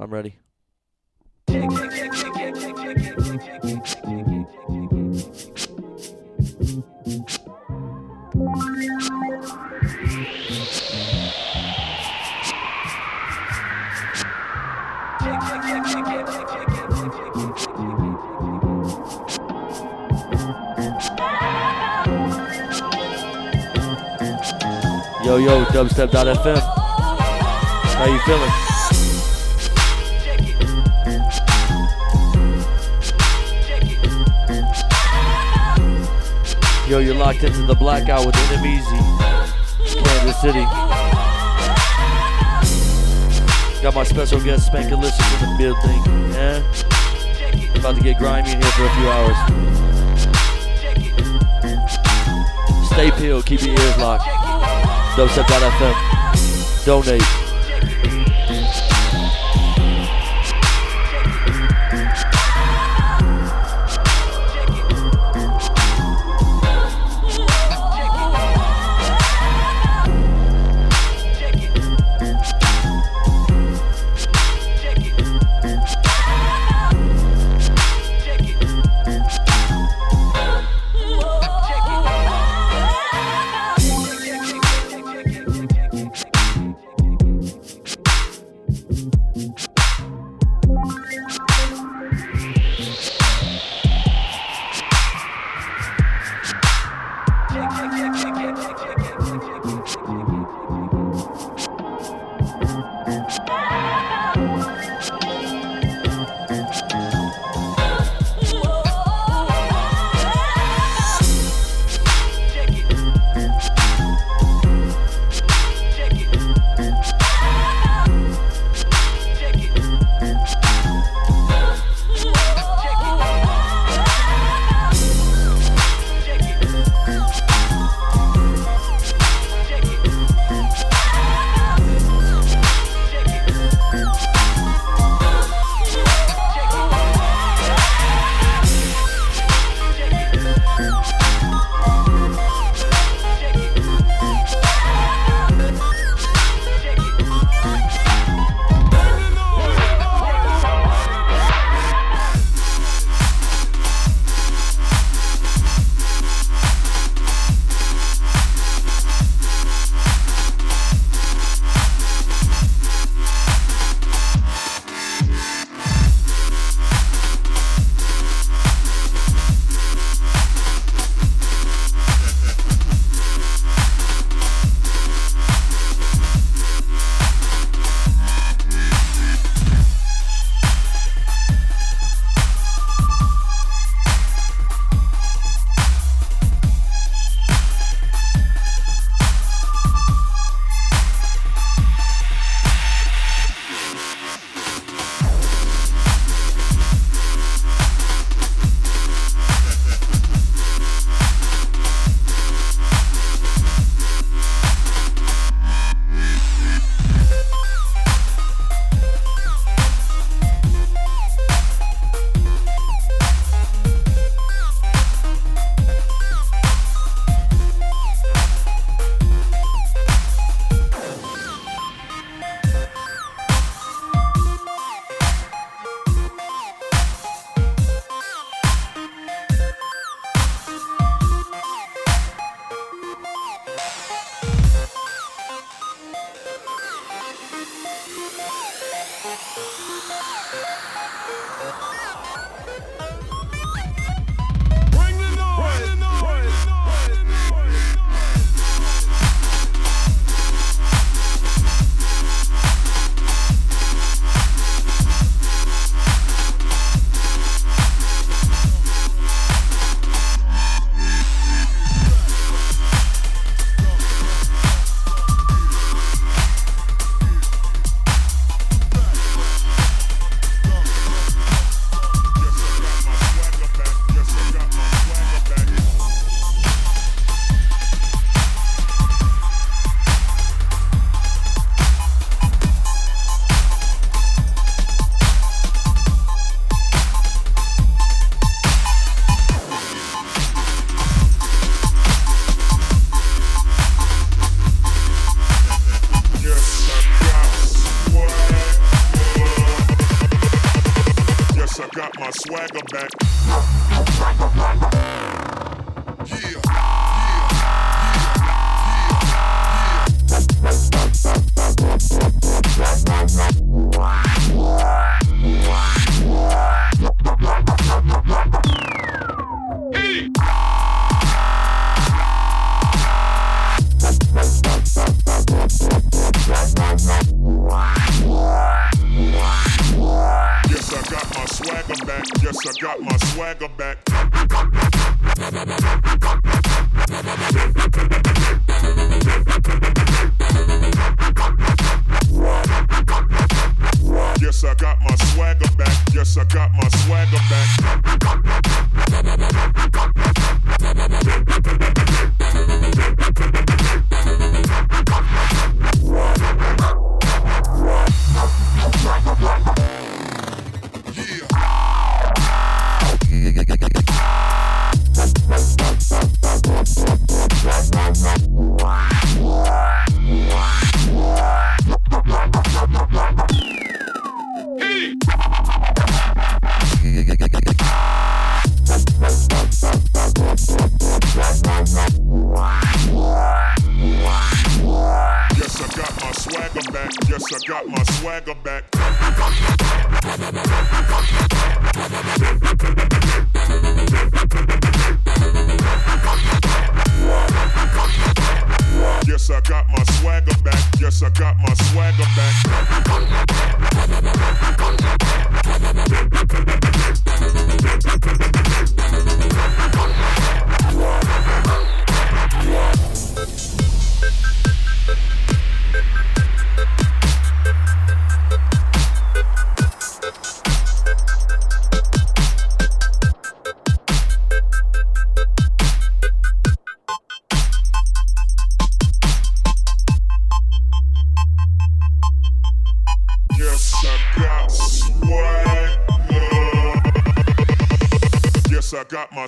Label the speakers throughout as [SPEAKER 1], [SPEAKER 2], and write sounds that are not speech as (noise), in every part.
[SPEAKER 1] I'm ready. Yo, yo, dubstep.fm. How you feeling? Yo, you're locked into the blackout with NMEZ, Kansas City. Got my special guest Spankalicious in the building. Yeah? About to get grimy in here for a few hours. Stay peeled, keep your ears locked. Dubstep.fm. Donate.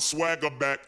[SPEAKER 2] Swagger back.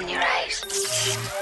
[SPEAKER 3] open your eyes.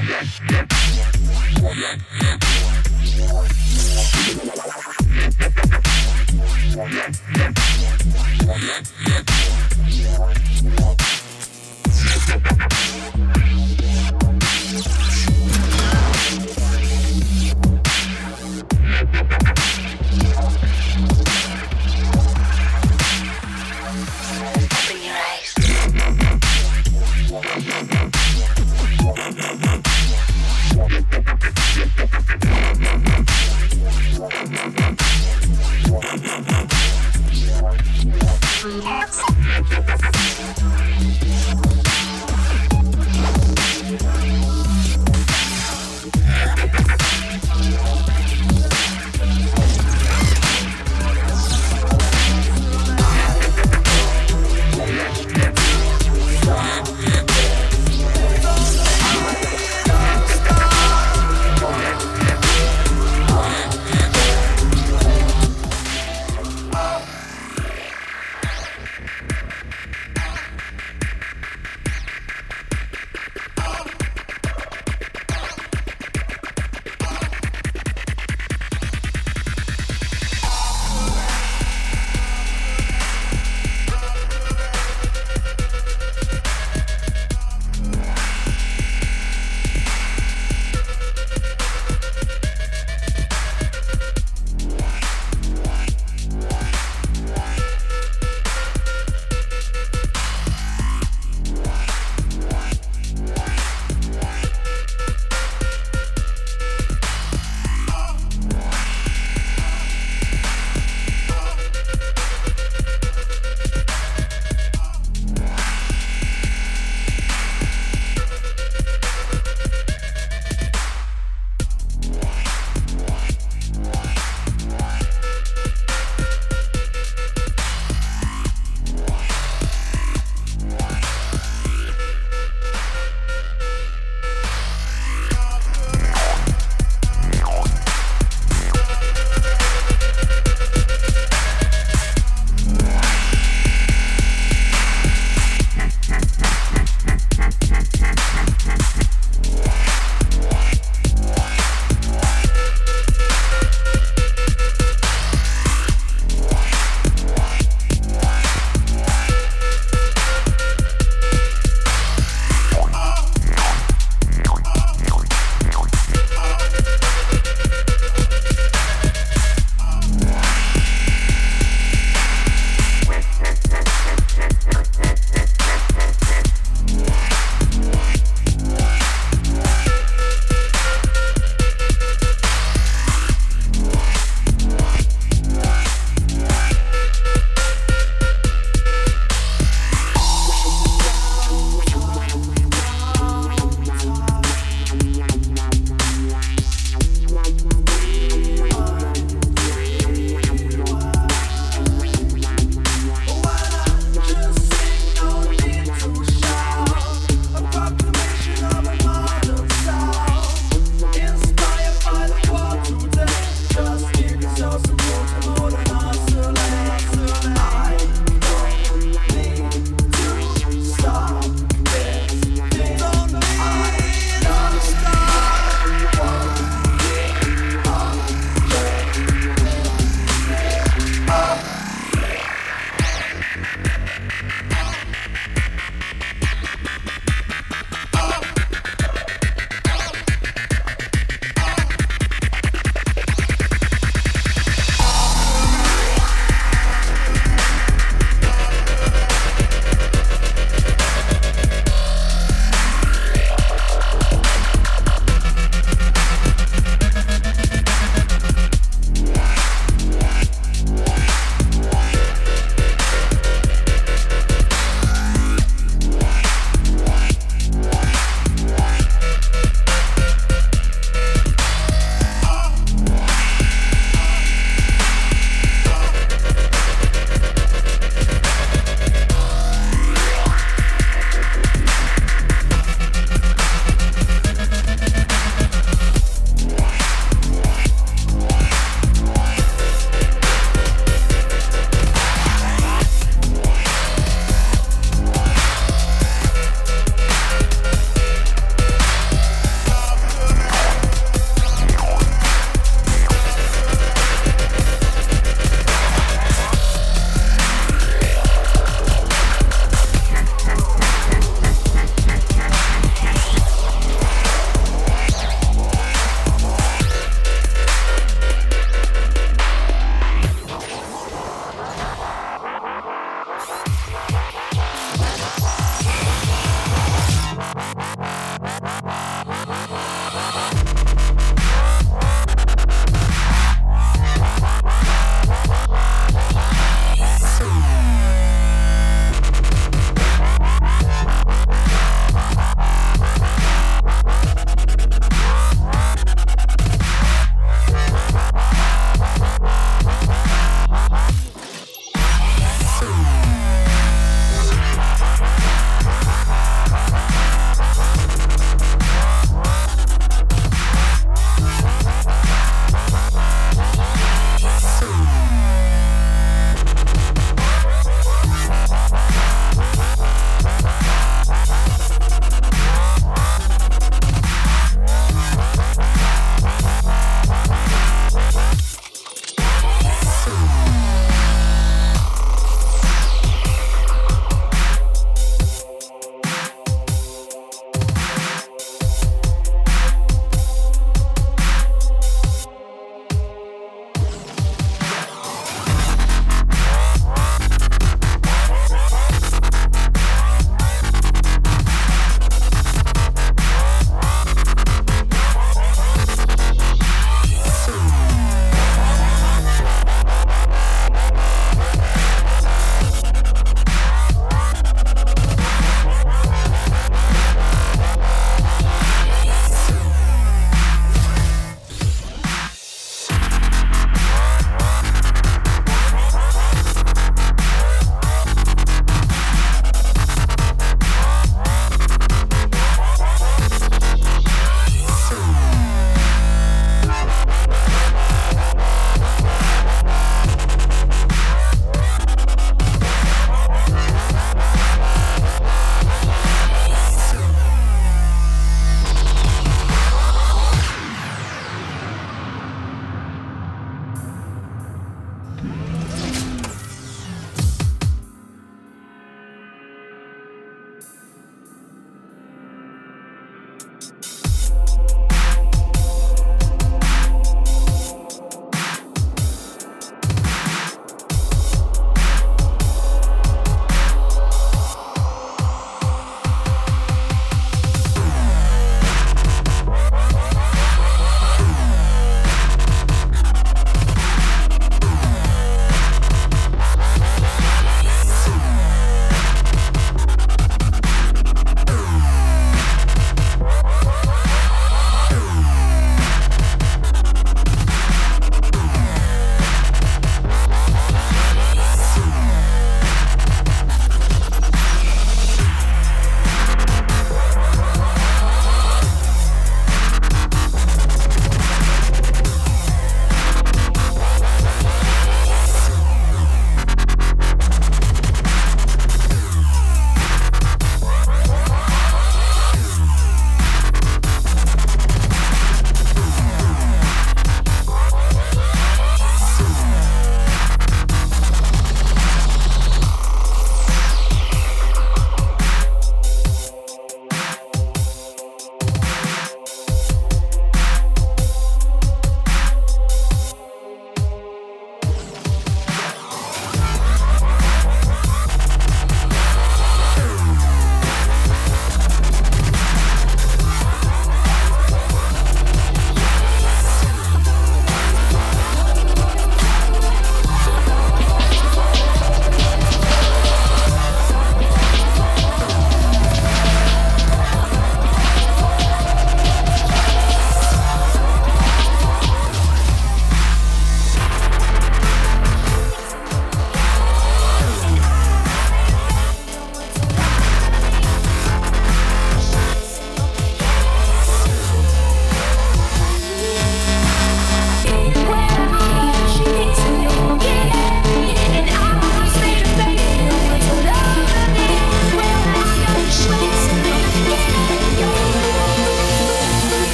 [SPEAKER 3] Yeah.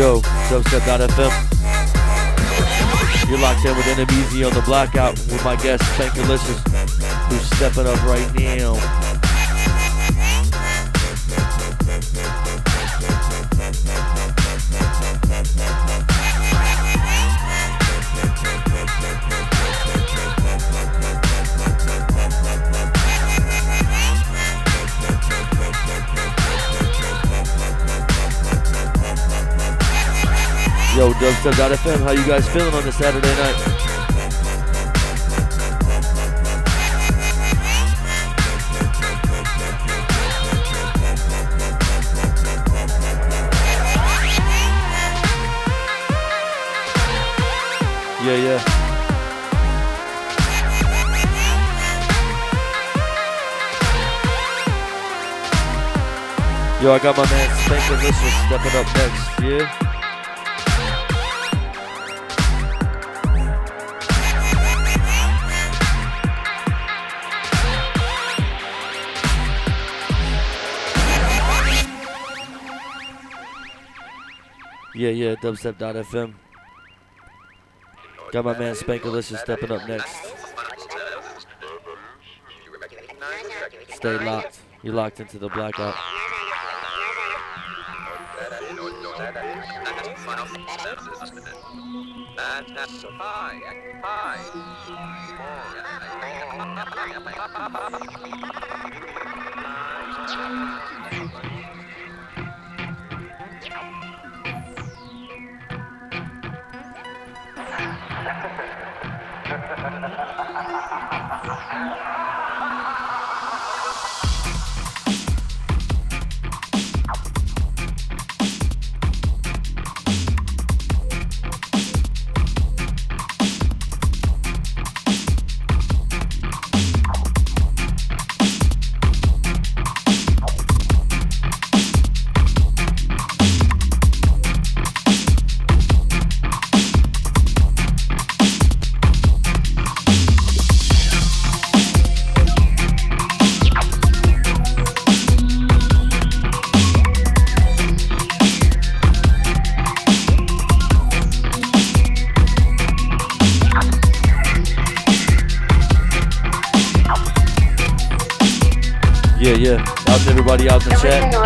[SPEAKER 1] Yo, dubstep.fm. You're locked in with NMEZ on the blackout with my guest, Spankalicious, who's stepping up right now. Dubstep.fm, how you guys feeling on this Saturday night? Yeah, yeah. Yo, I got my man Spankalicious stepping up next, yeah? Yeah, yeah, dubstep.fm. Got my man Spankalicious stepping up next. Stay locked. You're locked into the blackout. (laughs) うん。Everybody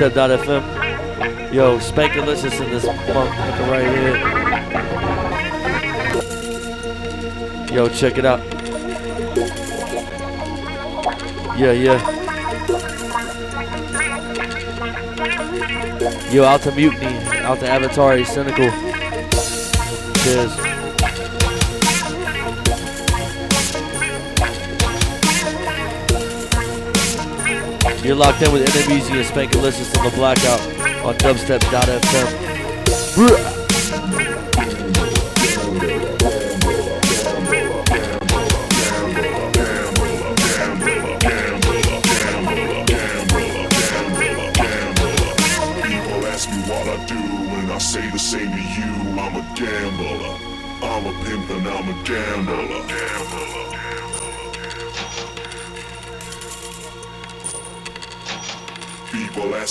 [SPEAKER 1] dubstep.fm. Yo, Spankalicious in this motherfucker right here. Yo, check it out. Yeah, yeah. Yo, out to Mutiny, out to Avatar, Cynical. Cheers. You're locked in with NMEZ and Spankalicious on the Blackout on dubstep.fm.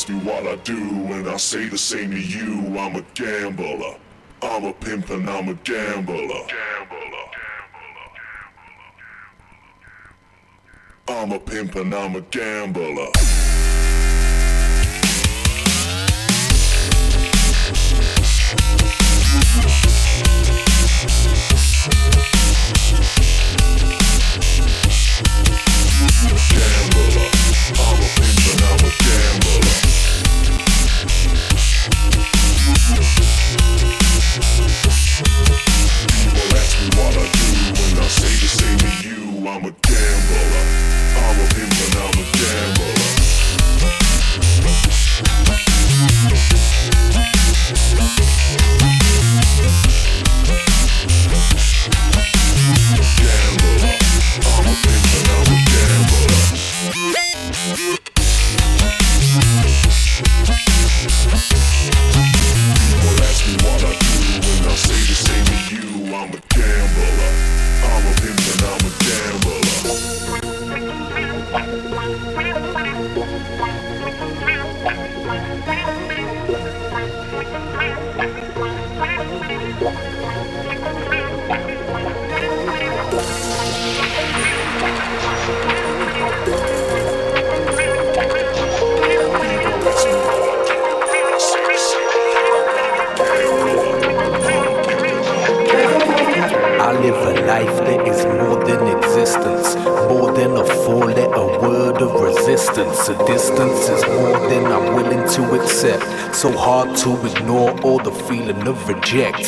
[SPEAKER 2] What I do, and I say the same to you. I'm a gambler. I'm a pimp and I'm a gambler. Gambler. Gambler. Gambler. Gambler. I'm a pimp and I'm a gambler. Reject. I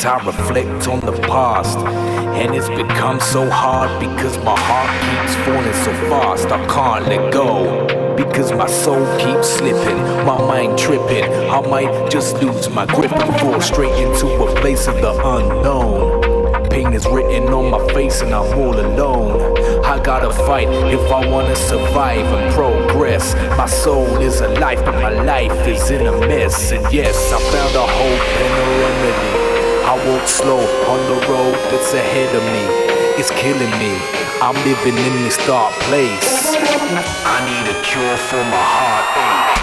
[SPEAKER 4] reflect on the past, and it's become so hard because my heart keeps falling so fast. I can't let go. Because my soul keeps slipping, my mind tripping. I might just lose my grip and fall straight into a place of the unknown. Pain is written on my face and I'm all alone. I gotta fight if I wanna survive and progress. My soul is alive, but my life is in a mess. And yes, I found a hope and a remedy. Walk slow on the road that's ahead of me. It's killing me. I'm living in this dark place.
[SPEAKER 5] I need a cure for my heartache.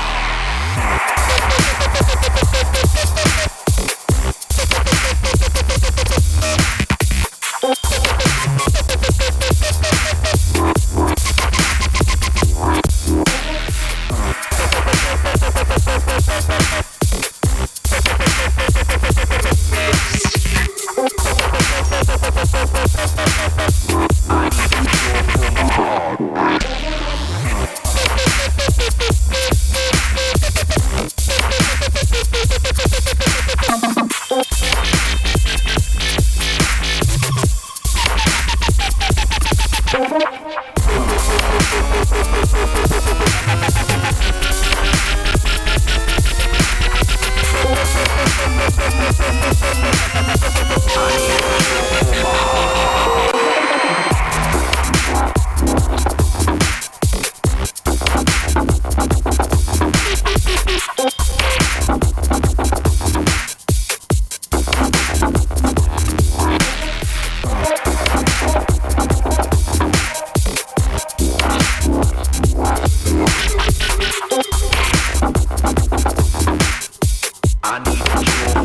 [SPEAKER 5] Heart.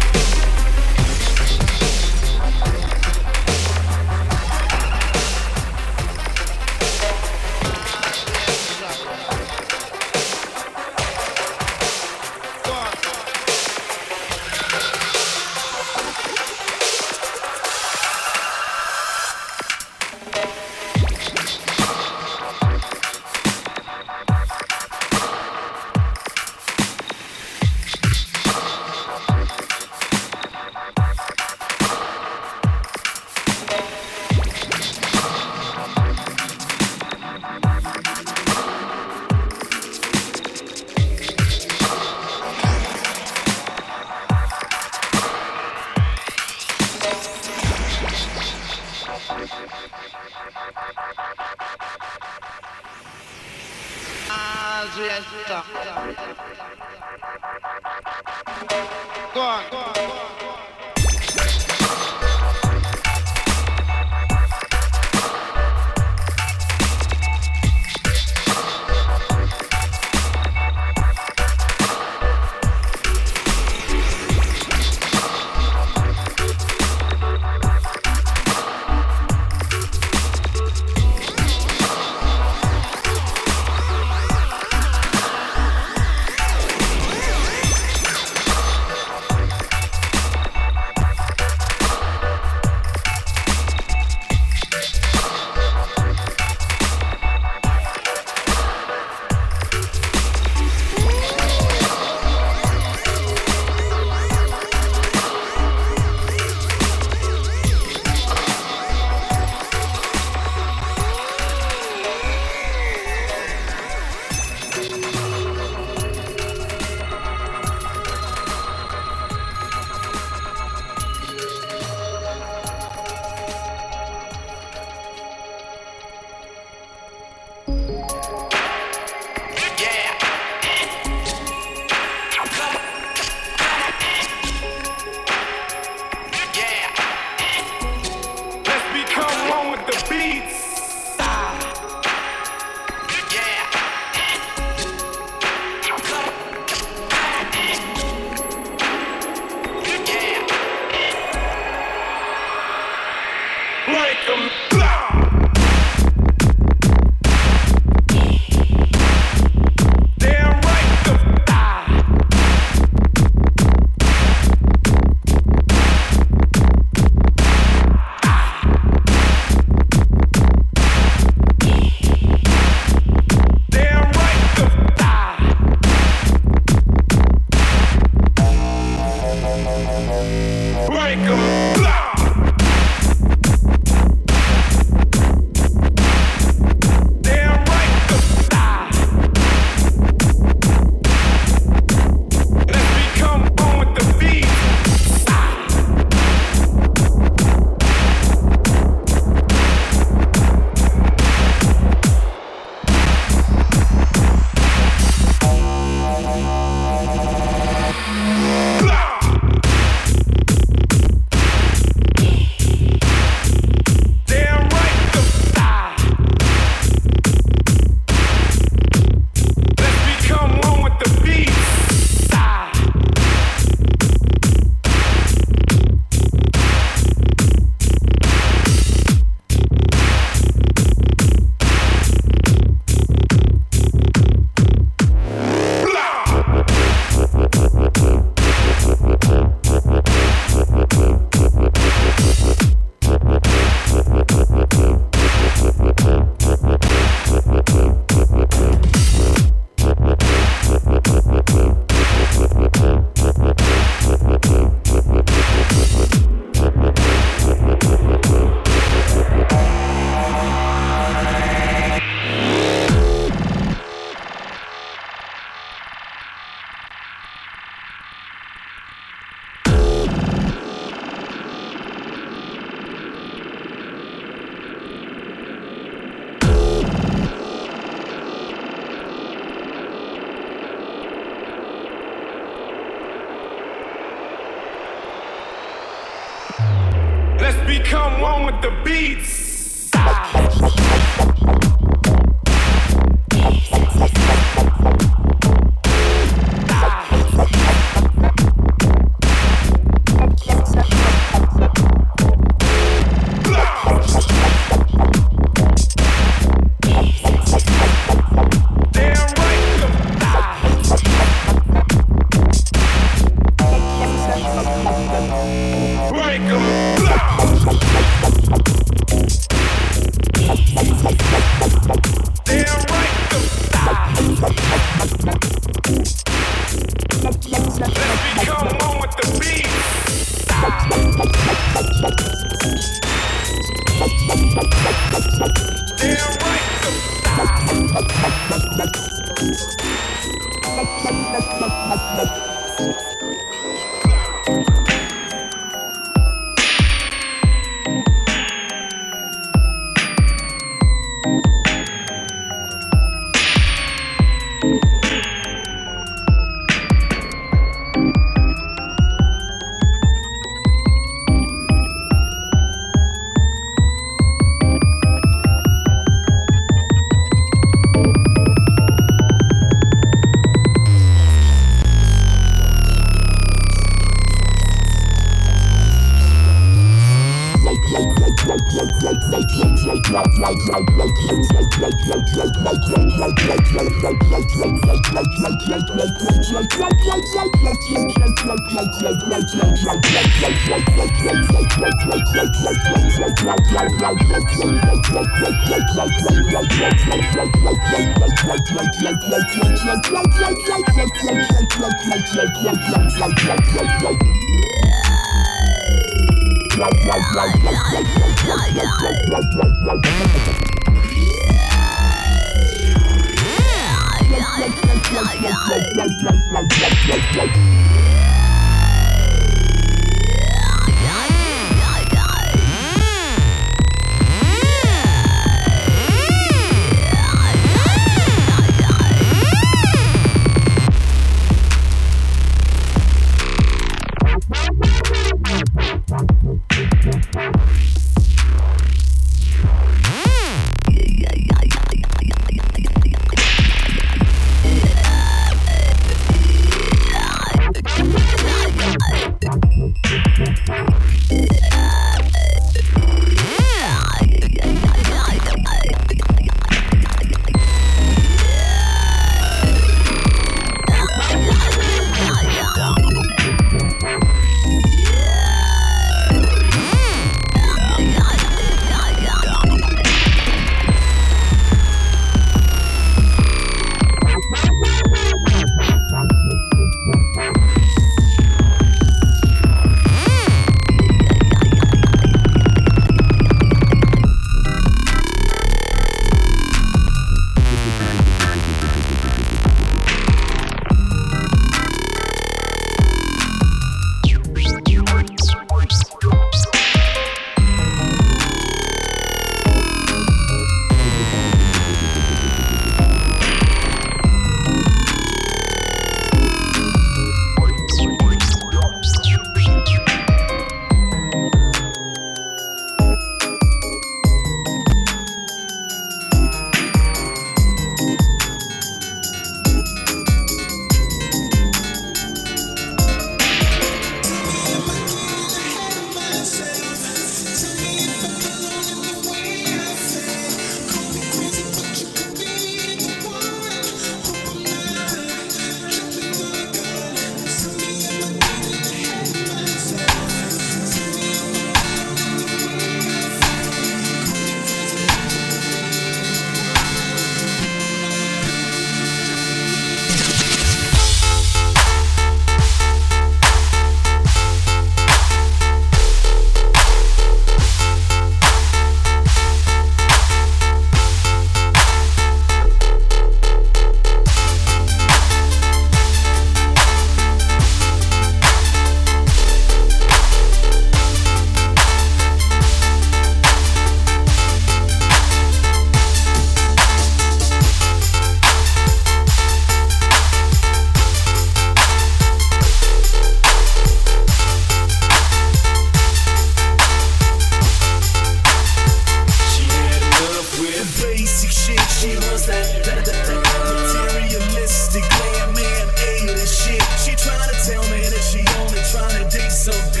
[SPEAKER 6] Materialistic, glam man, A this shit. She tryna tell me that she only tryna date some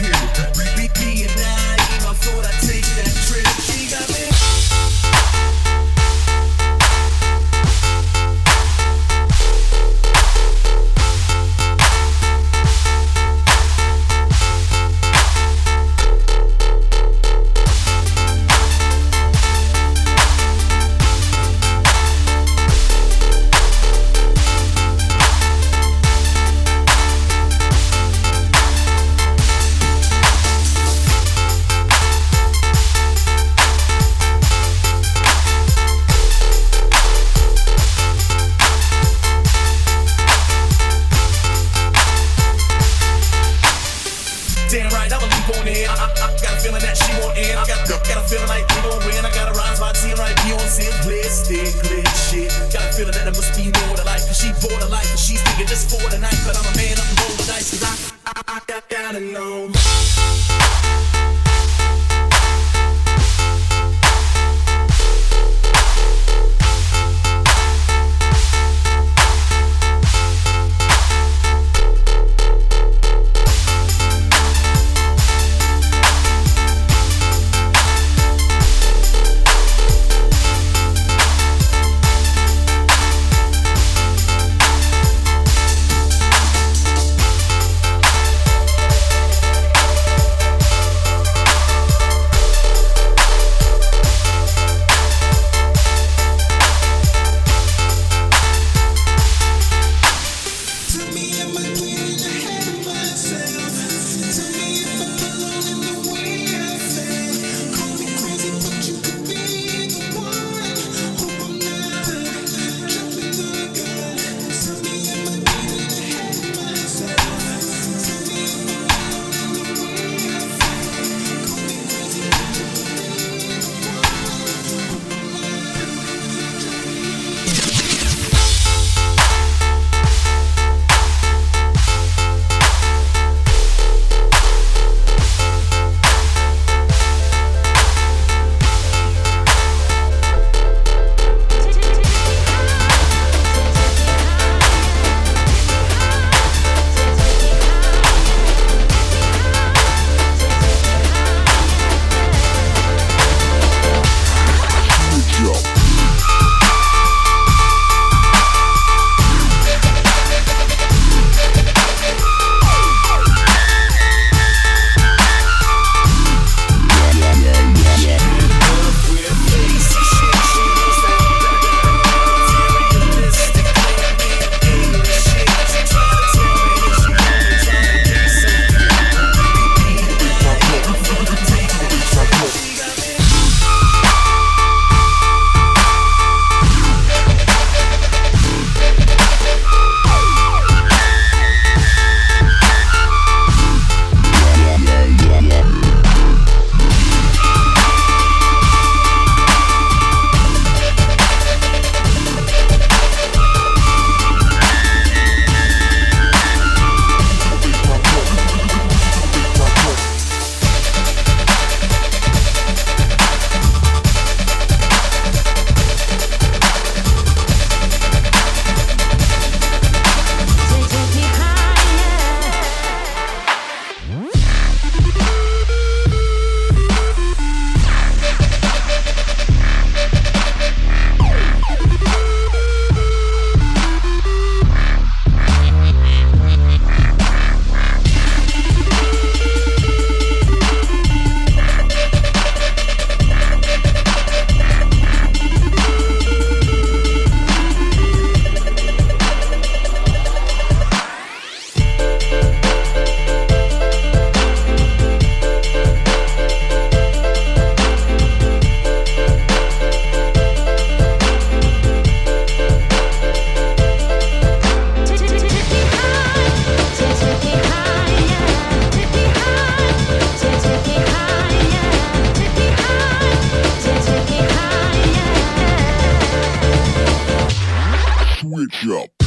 [SPEAKER 2] Shop.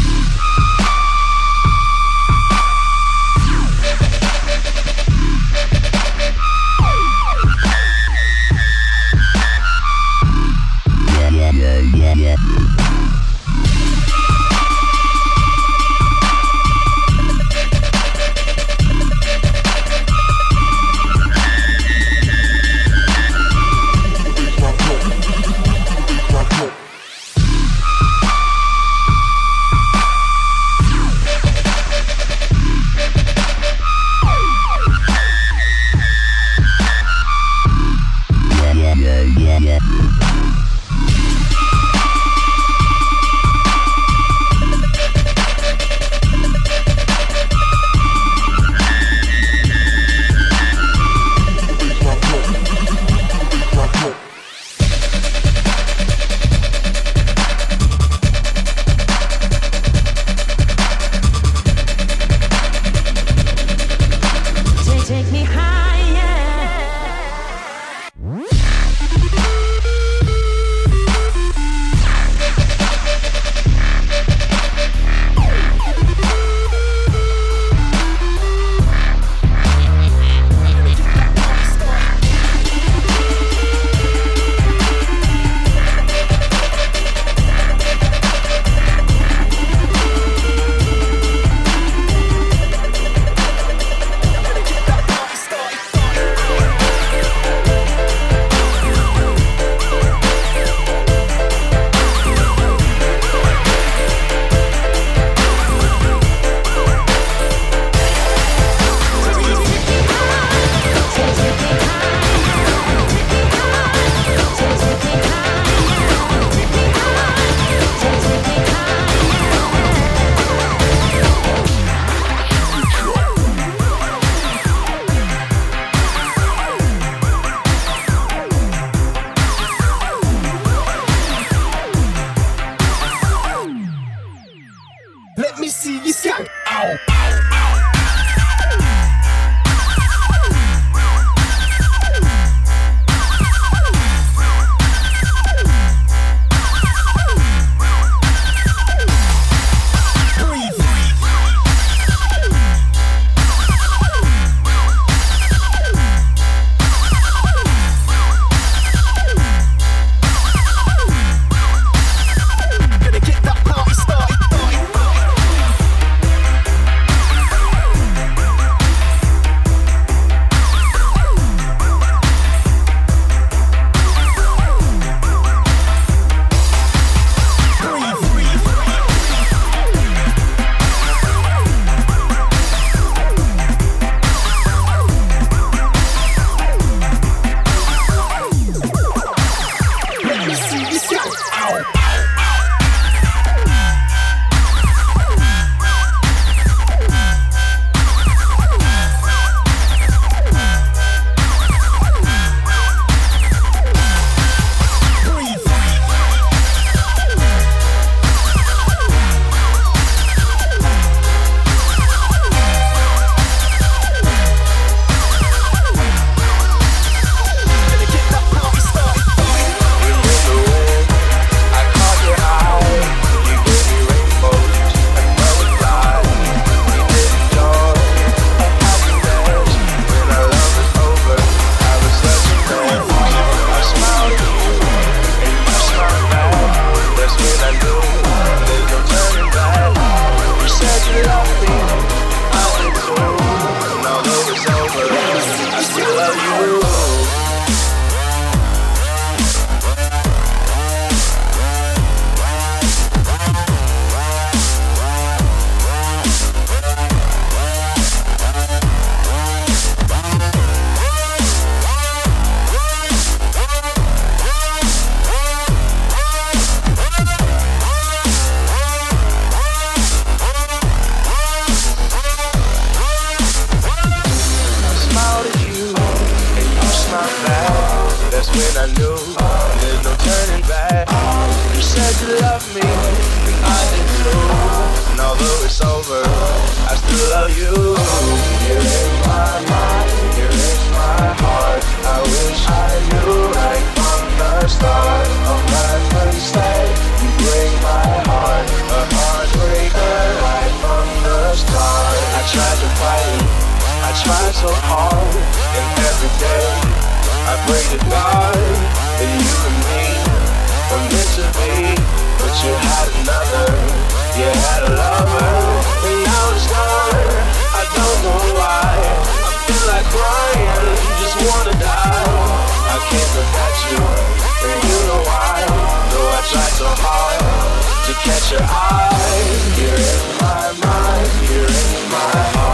[SPEAKER 7] That's when I knew there's no turning back. You said you love me, I did too. And although it's over, I still love you. You're in my mind, you're in my heart. I wish I knew right from the start of my first day. You break my heart, a heartbreaker right from the start. I tried to fight, I tried so hard, and every day. I pray to God that you and me were meant to be, but you had another, you had a lover, and now it's gone. I don't know why. I feel like crying, just wanna die. I can't you, you know why. Though I try so hard to catch your eyes, you're in my mind, you're in my heart.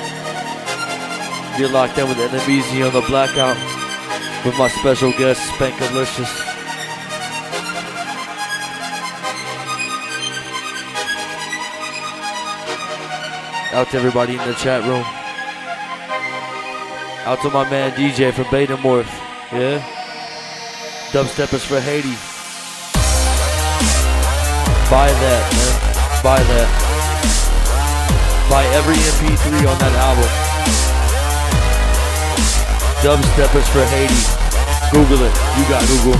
[SPEAKER 1] You're locked in with NMEZ on the blackout with my special guest, Spankalicious. Out to everybody in the chat room. Out to my man DJ from Betamorph. Yeah? Dubstep is for Haiti. Buy that, man. Buy that. Buy every MP3 on that album. Dubstep for Haiti. Google it. You got Google.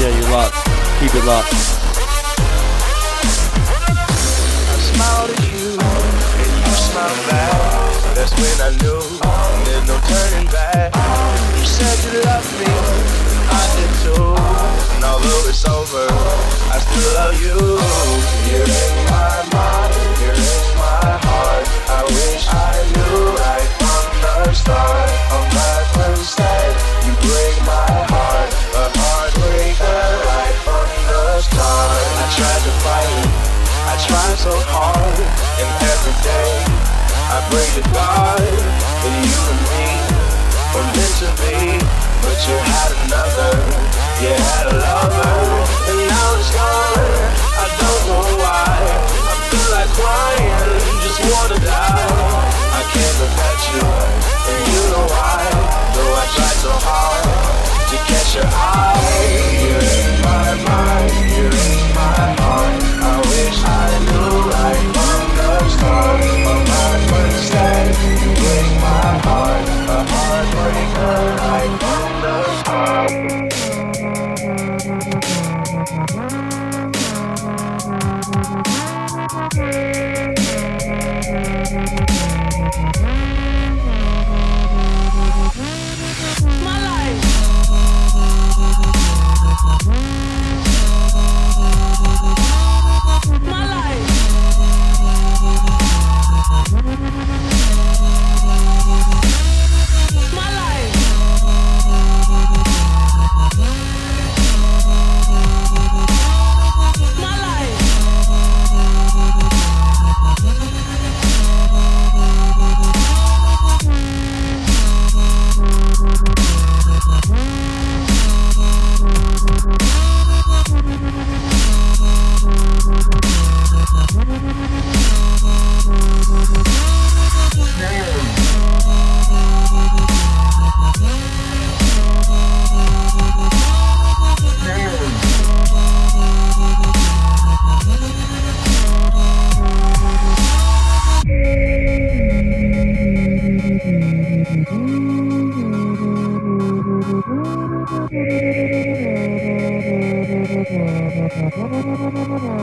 [SPEAKER 1] Yeah, you're locked. Keep it locked.
[SPEAKER 7] I smiled at you, and you smiled back. That's when I knew there's no turning back. You said you loved me. And although it's over, I still love you. You're in my mind, you're in my heart. I wish I knew right from the start. You break my heart, a heartbreaker right from the start. I tried to fight it, I tried so hard, and every day I pray to God that you and me were meant to be, but you had another, you had a lover, and now it's gone. I don't know why. I feel like crying, just wanna die. I can't look at you, and you know why. Though I tried so hard to catch your eye, you're in my mind, you're in my heart.
[SPEAKER 8] Mm-hmm. Thank you.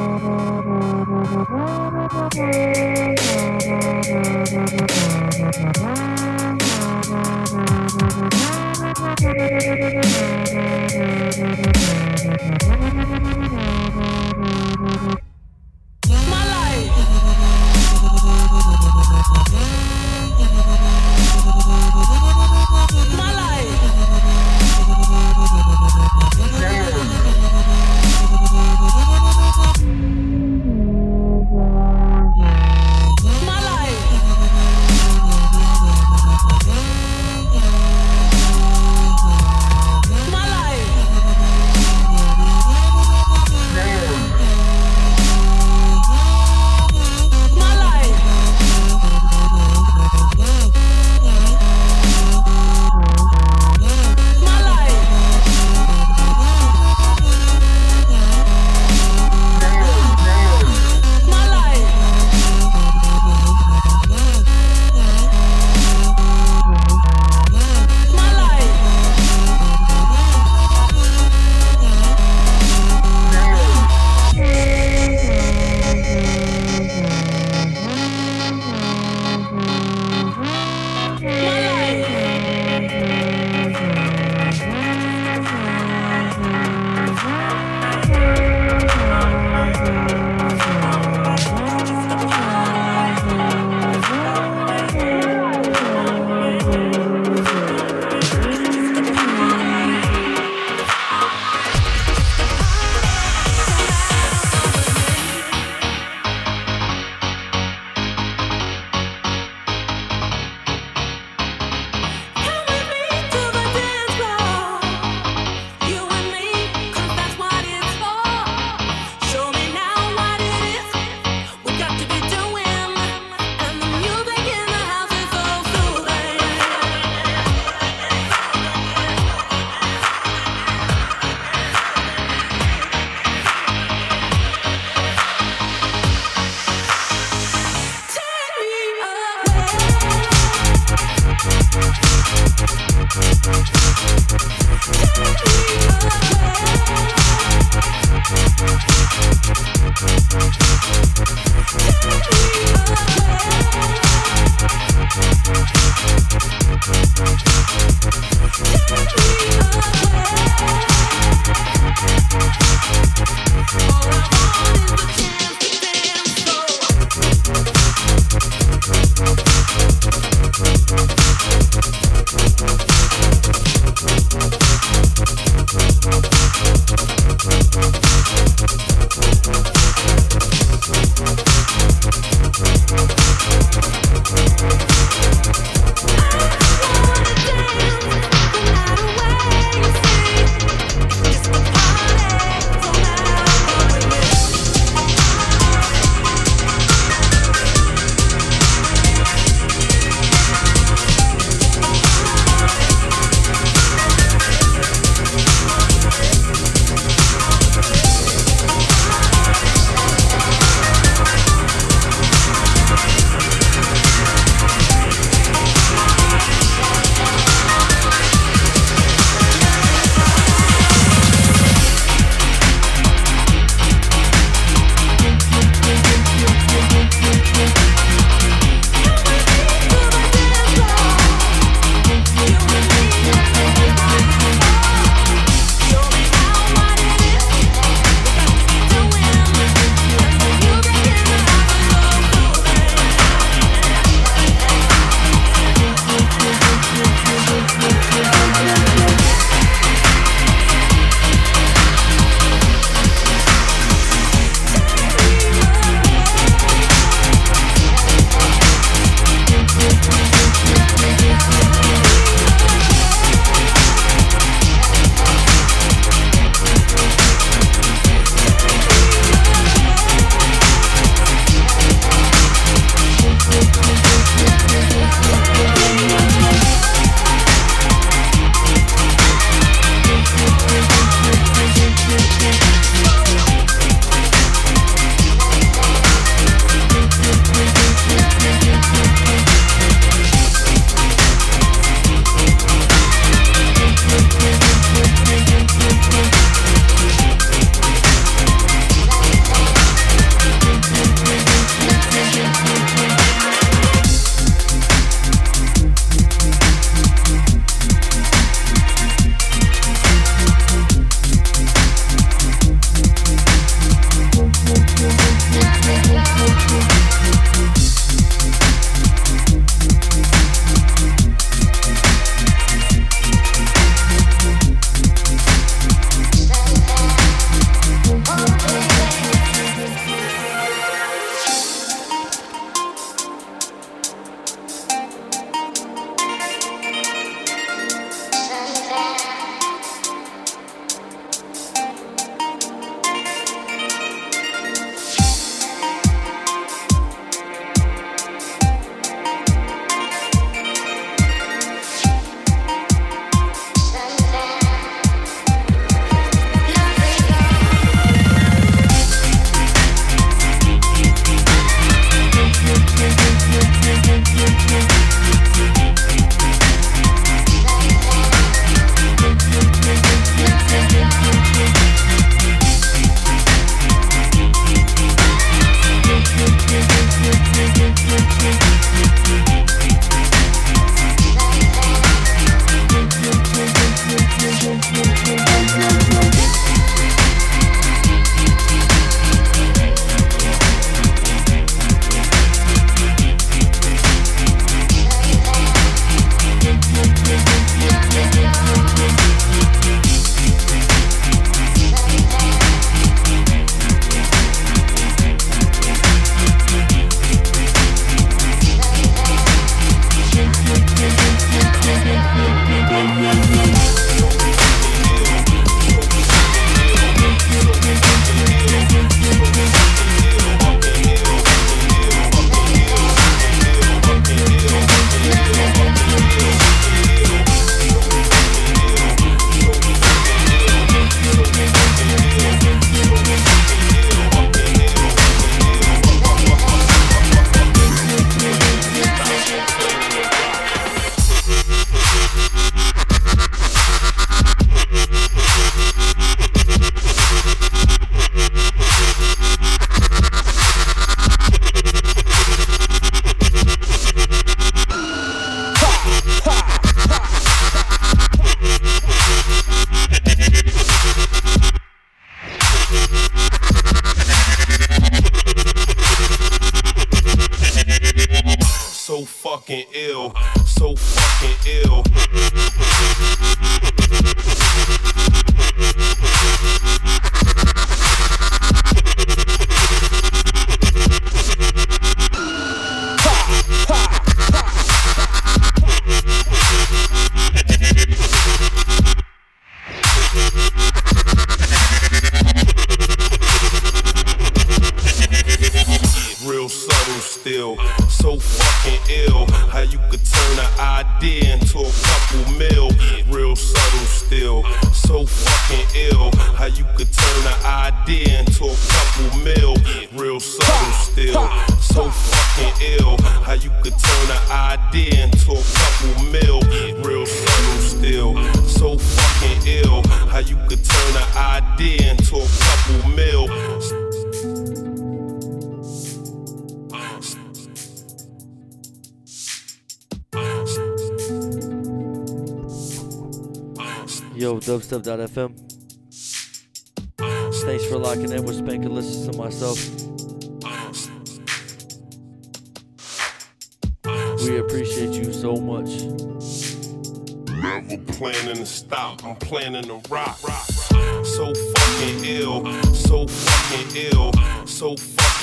[SPEAKER 1] of.fm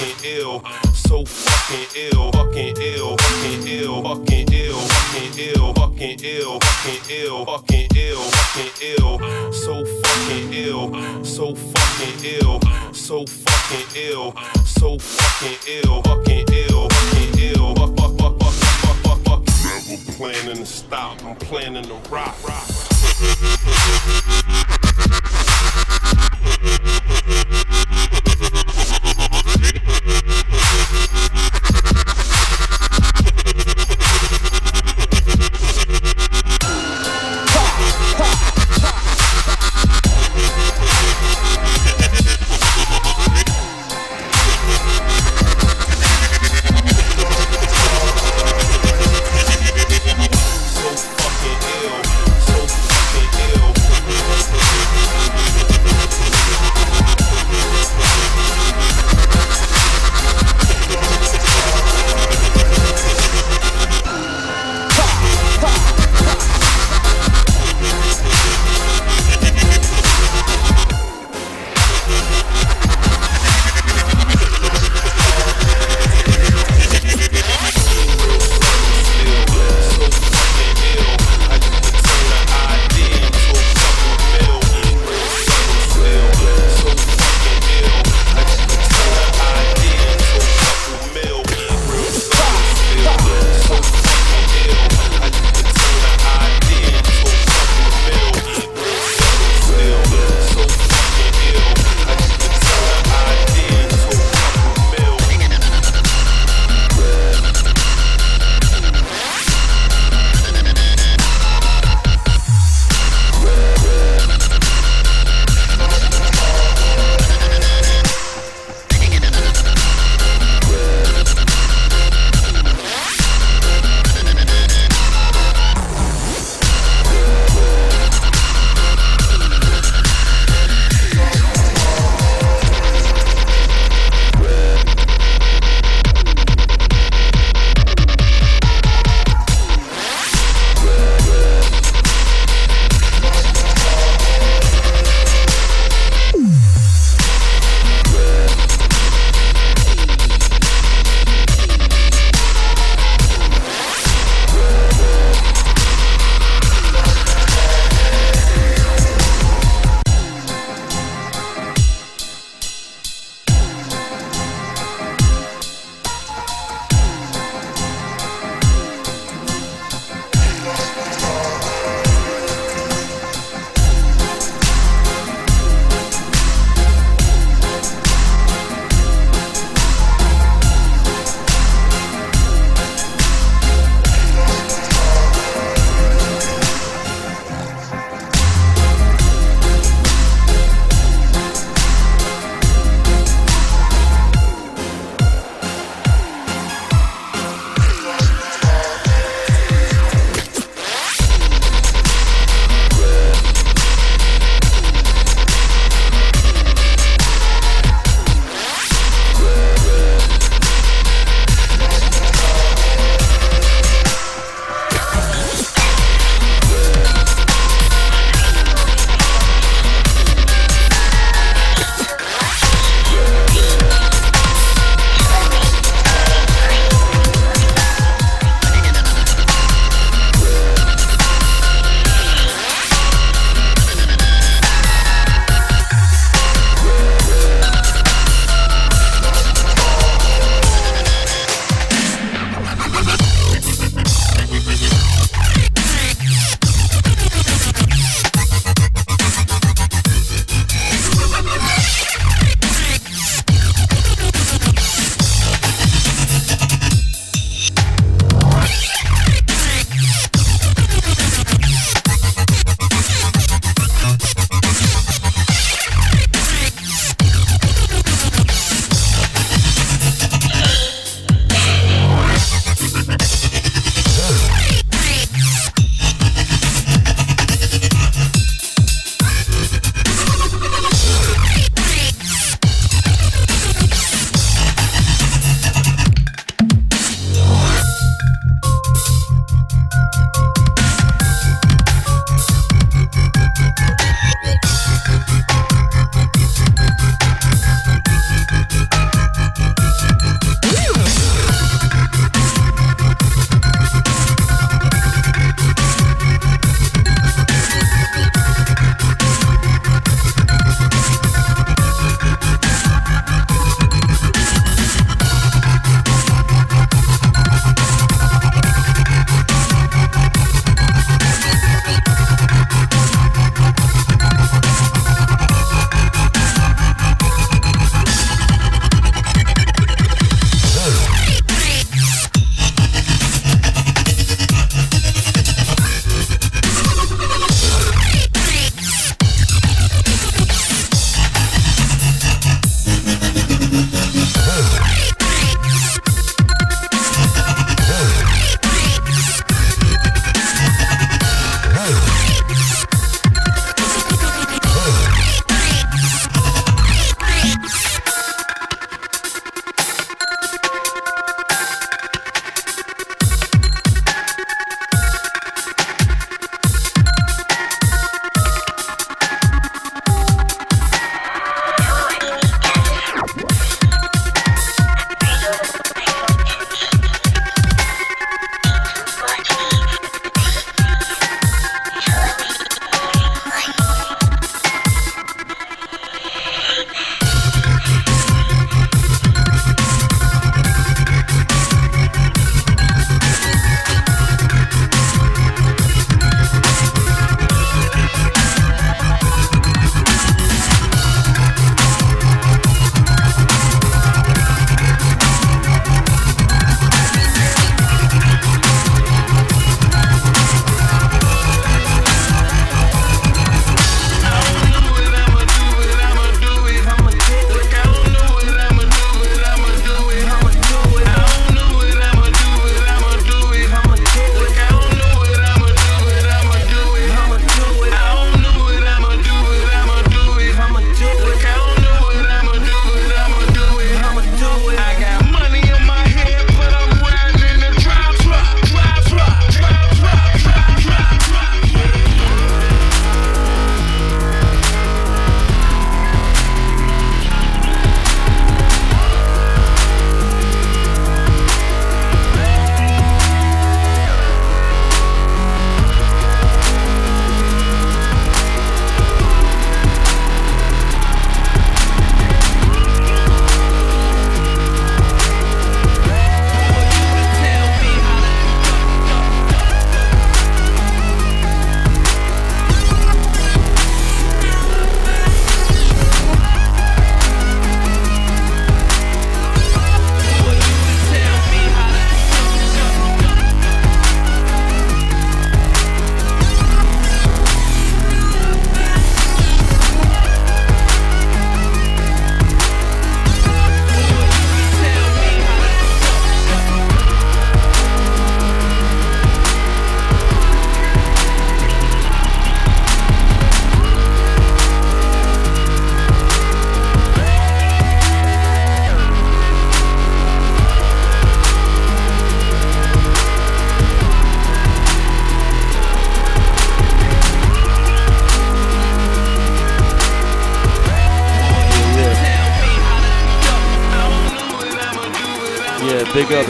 [SPEAKER 9] fucking ill, so fucking ill, fucking ill, fucking ill, fucking ill, fucking ill, fucking ill, fucking ill, fucking ill, fucking ill, so fucking ill, so fucking ill, so fucking ill, so fucking ill, fucking ill, fucking ill, fuck, fuck, fuck, fuck, fuck, fuck, fuck. Never planning to stop, I'm planning to rock. So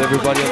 [SPEAKER 1] everybody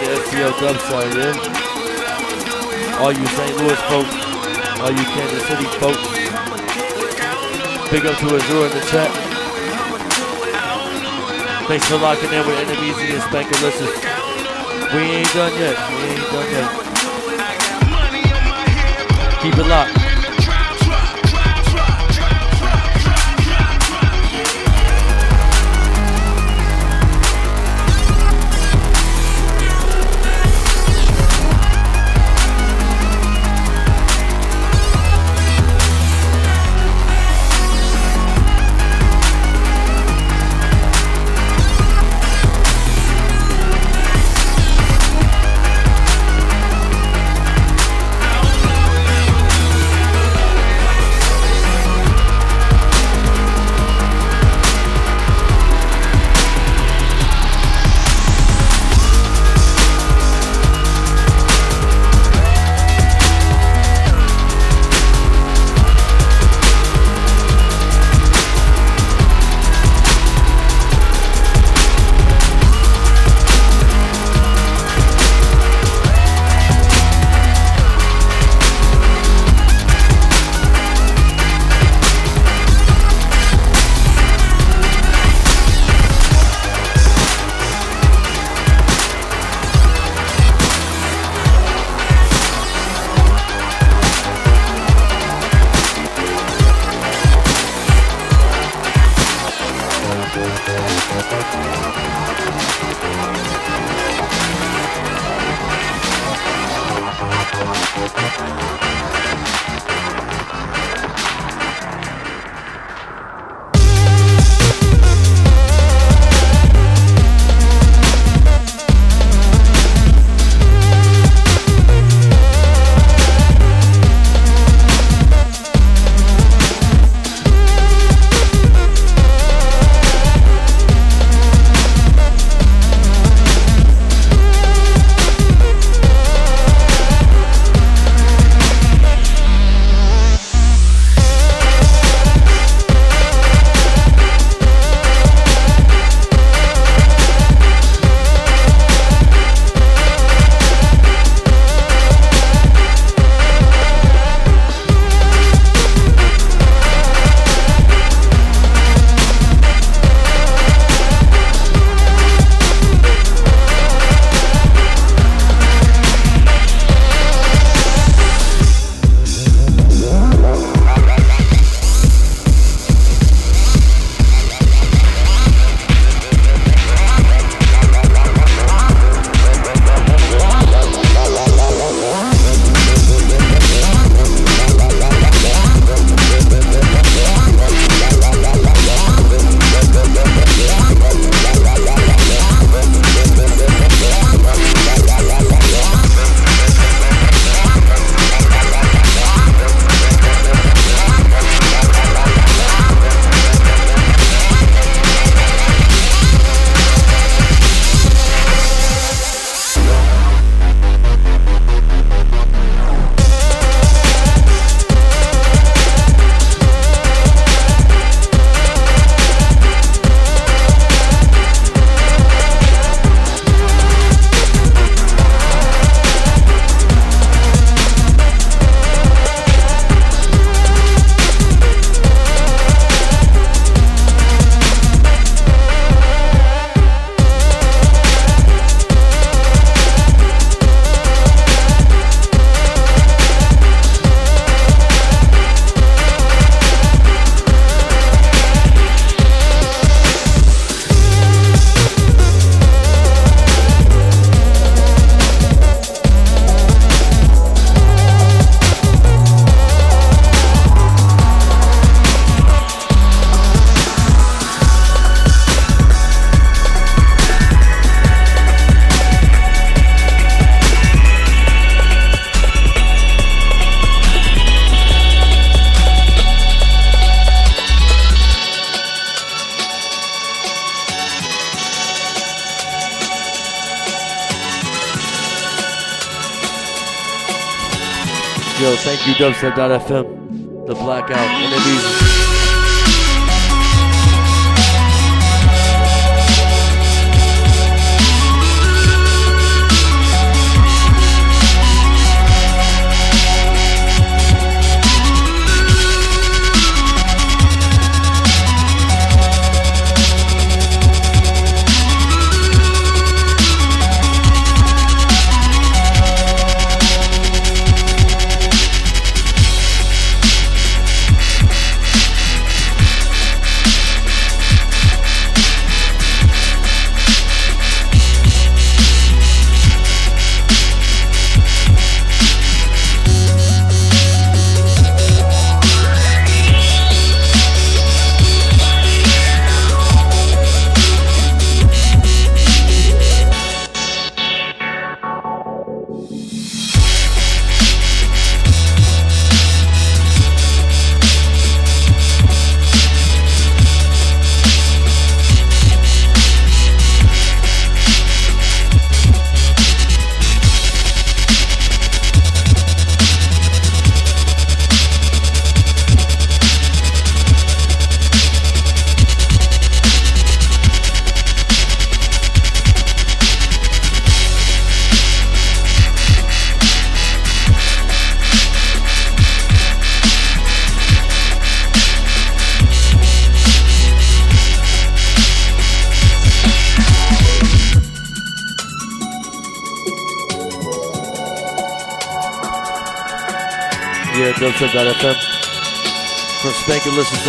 [SPEAKER 1] Yo,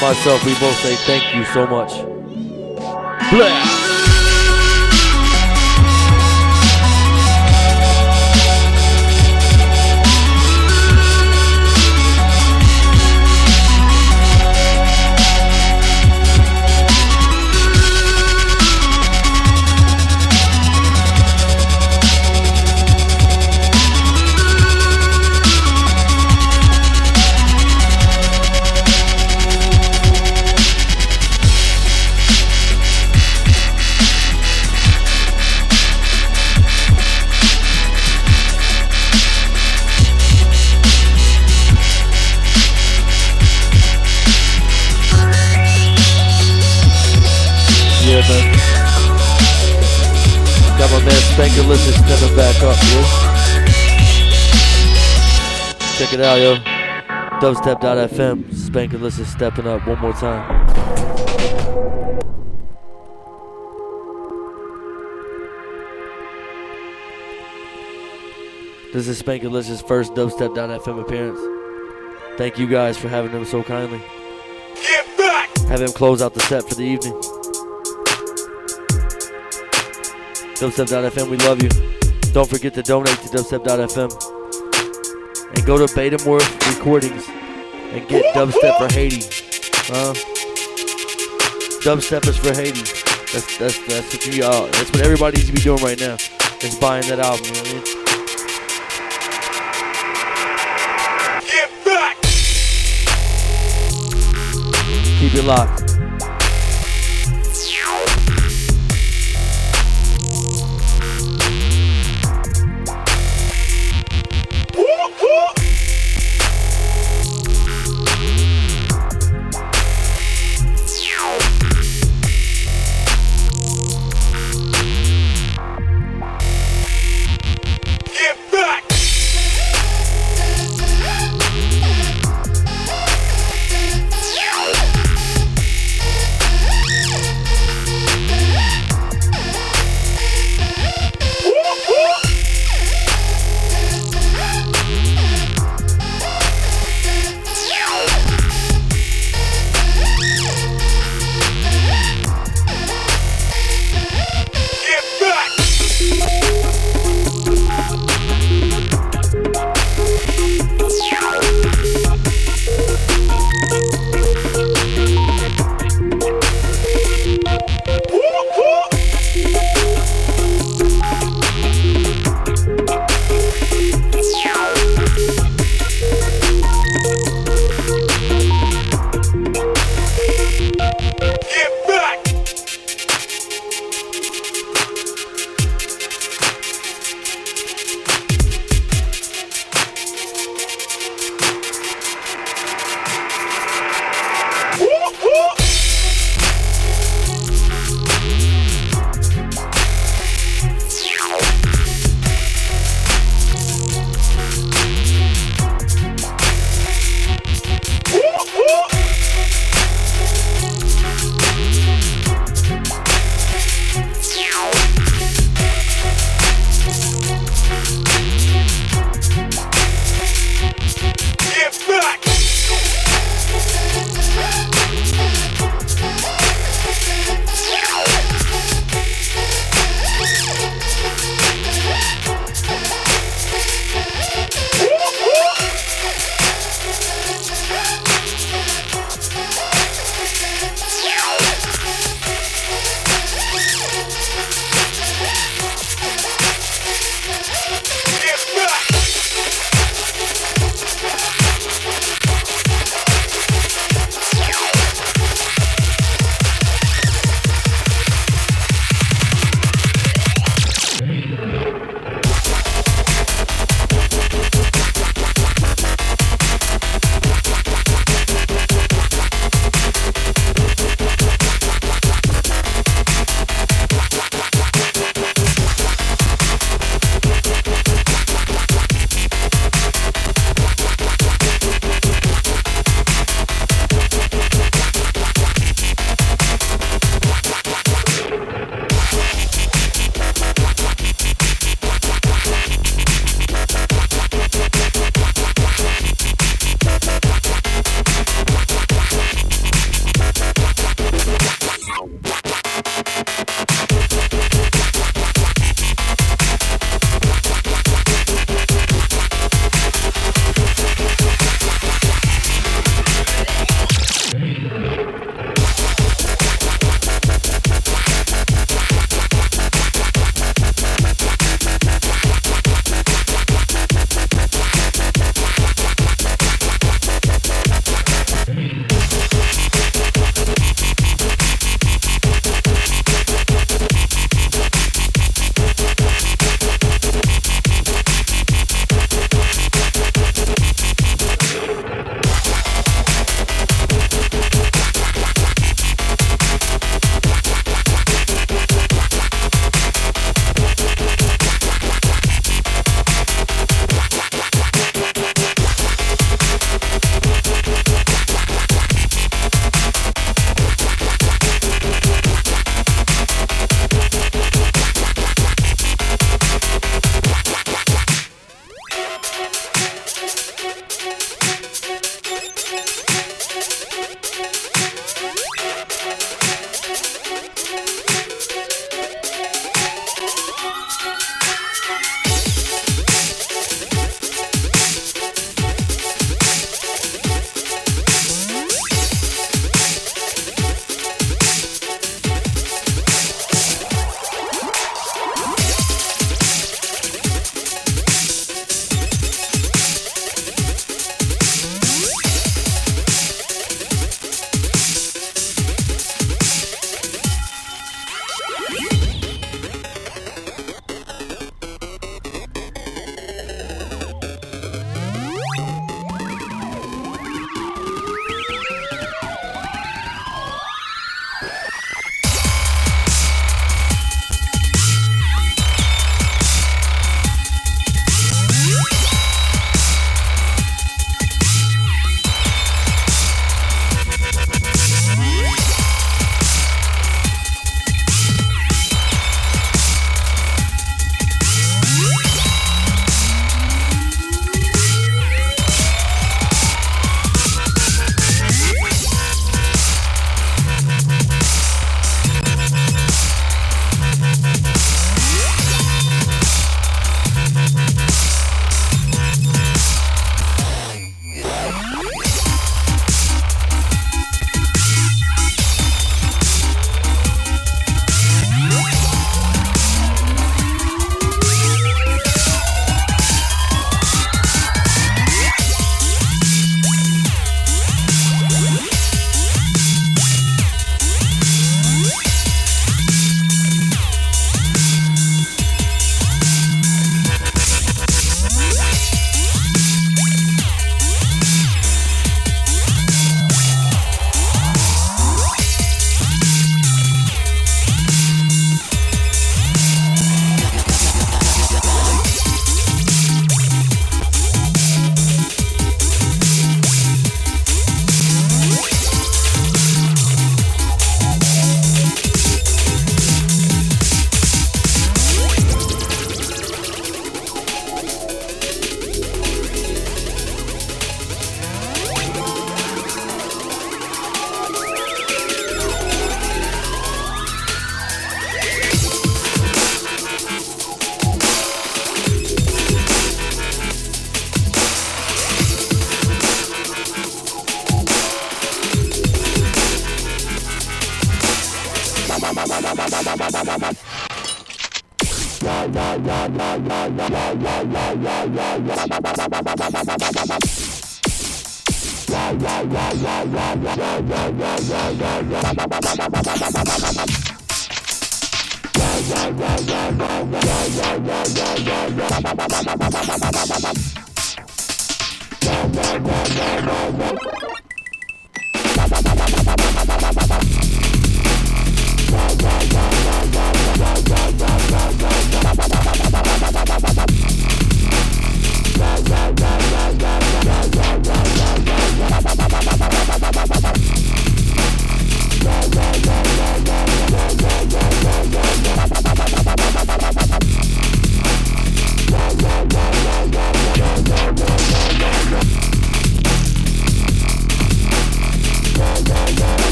[SPEAKER 1] myself, we both say thank you so much. Back up, yo. Check it out, yo. Dubstep.fm. Spankalicious stepping up one more time. This is Spankalicious's first Dubstep.fm appearance. Thank you guys for having him so kindly. Have him close out the set for the evening. Dubstep.fm, we love you. Don't forget to donate to Dubstep.fm. And go to Betamorph Recordings and get Dubstep for Haiti. Uh, dubstep is for Haiti. That's that's that's what you uh, that's what everybody needs to be doing right now. Is buying that album. You know what I mean? Keep it locked.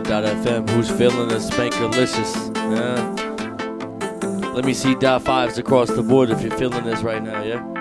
[SPEAKER 1] dubstep.fm. Who's feeling the Spankalicious? Yeah. Let me see dot fives across the board if you're feeling this right now, yeah?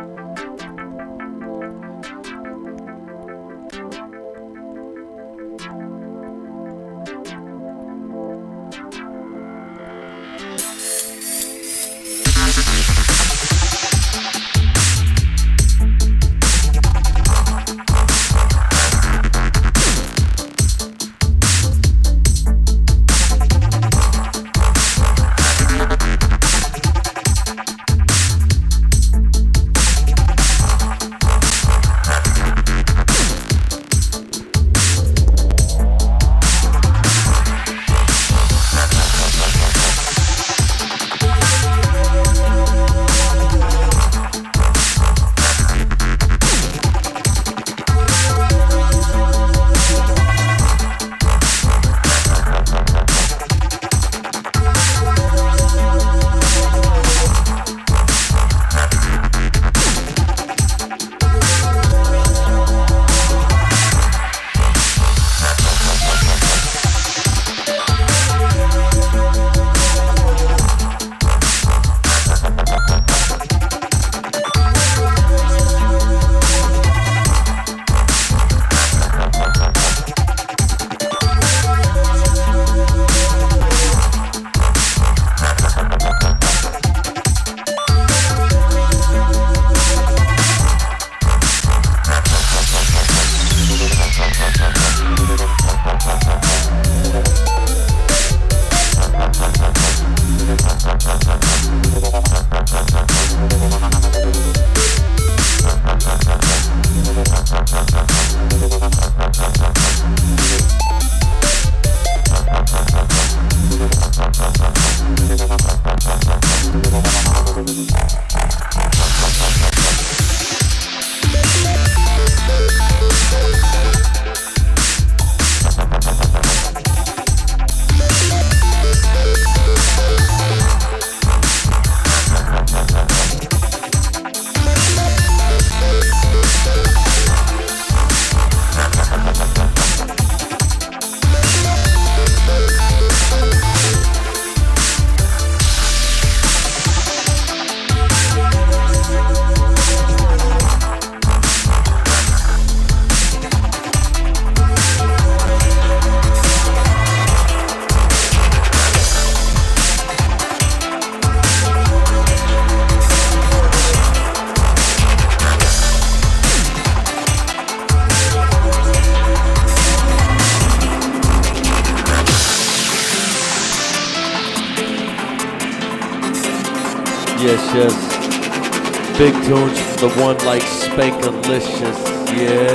[SPEAKER 1] The one like Spankalicious, yeah.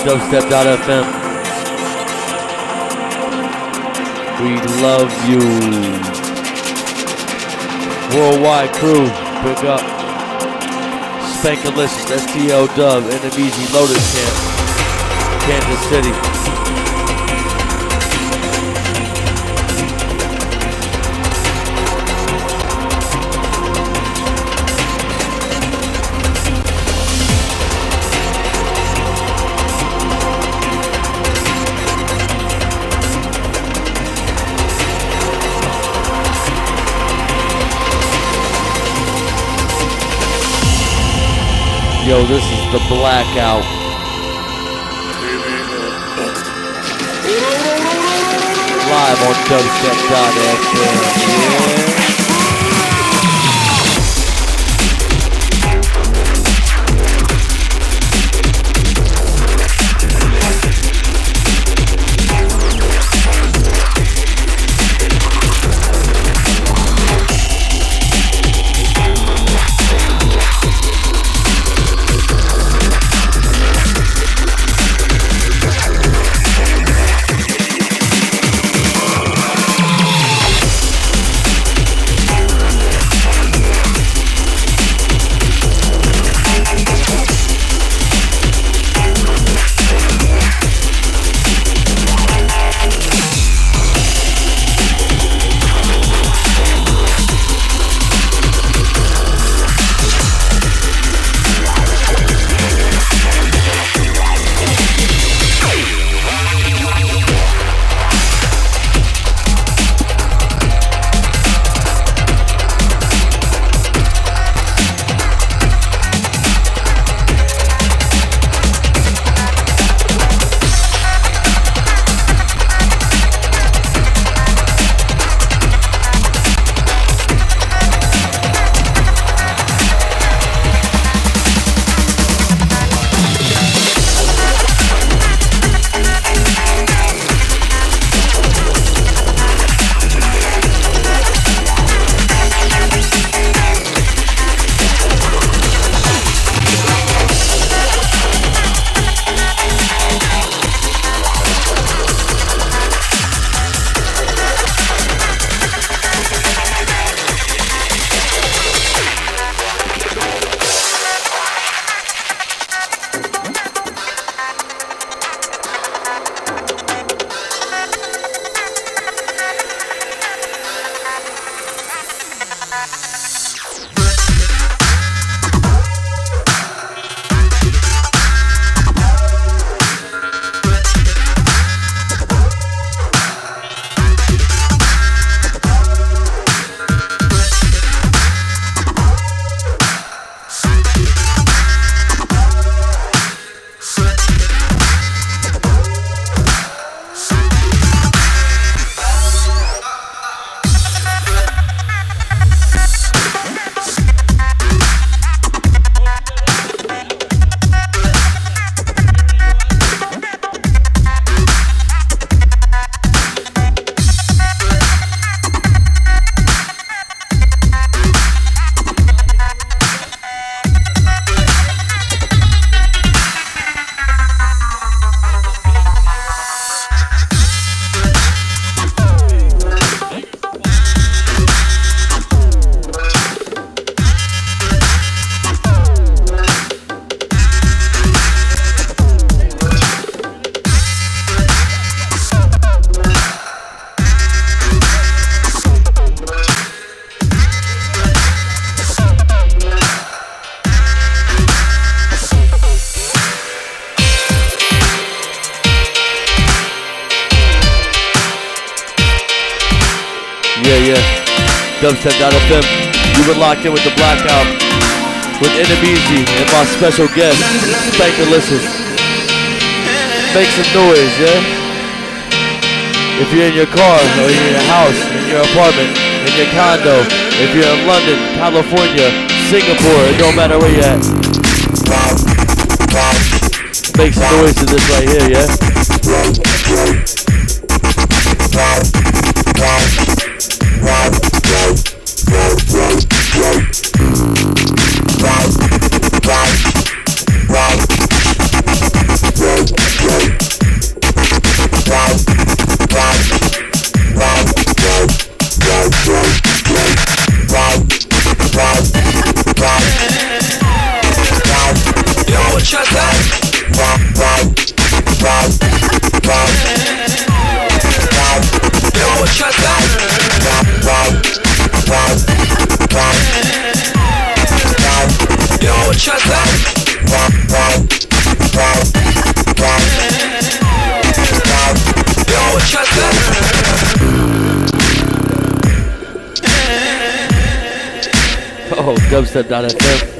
[SPEAKER 1] Dubstep.fm. We love you. Worldwide crew, big up. Spankalicious, STL Dub, NMEZ Lotus Camp, Kansas City. Yo, this is the blackout. Live on dubstep.fm. Yeah. Locked in with the blackout with NMEZ and my special guest, Spankalicious. Make some noise, yeah? If you're in your car, or you're in your house, in your apartment, in your condo, if you're in London, California, Singapore, it don't matter where you're at. Make some noise to this right here, yeah? dubstep.fm.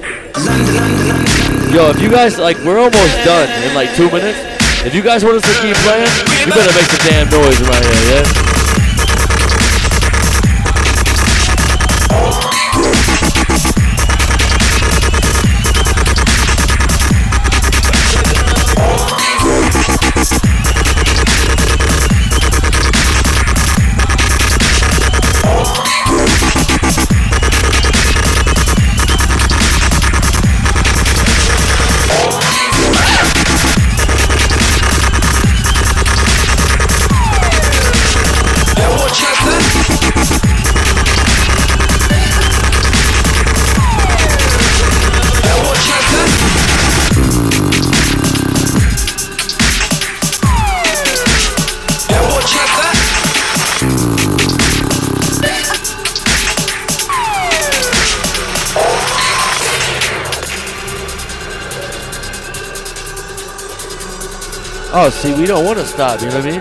[SPEAKER 1] Yo, if you guys like, we're almost done in like two minutes. If you guys want us to keep playing, you better make some damn noise around here, yeah? See, we don't want to stop, you know what I mean?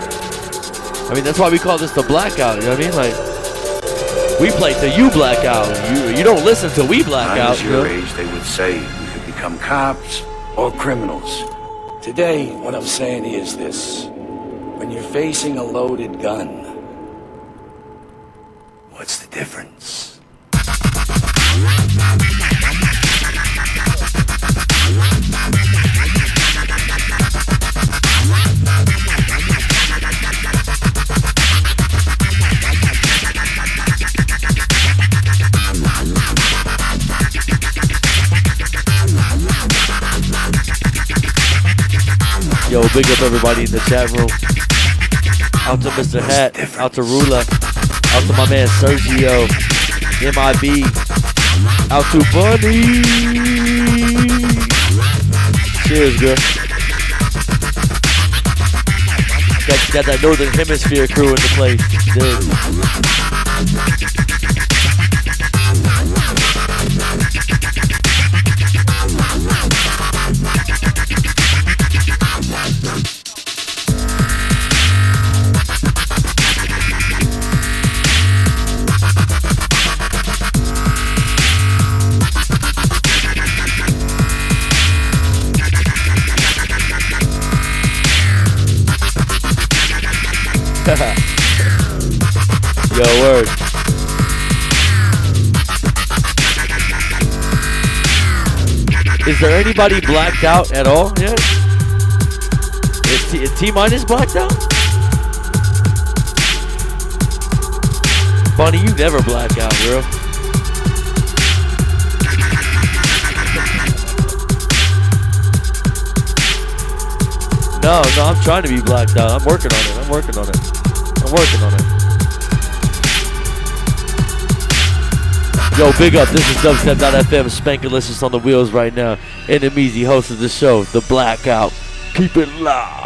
[SPEAKER 1] I mean, that's why we call this the blackout, you know what I mean? Like, we play till you blackout. You, you don't listen till we blackout. Out, was you your know?
[SPEAKER 5] age, they would say we could become cops or criminals.
[SPEAKER 4] Today, what I'm saying is this.
[SPEAKER 5] When
[SPEAKER 4] you're facing a loaded gun,
[SPEAKER 5] what's the difference?
[SPEAKER 1] Big up everybody in the chat room. Out to Mr. Hat, out to Rula, out to my man Sergio, MIB, out to Bunny. Cheers, girl. Got, got that Northern Hemisphere crew in the place. Dude. Yo, word. Is there anybody blacked out at all yet? Is T, is T minus blacked out? Bunny, you never black out, bro. No, no, I'm trying to be blacked out. I'm working on it. I'm working on it. I'm working on it. Yo, big up. This is dubstep.fm. Is on the wheels right now. And NMEZ, host of the show, The Blackout. Keep it loud.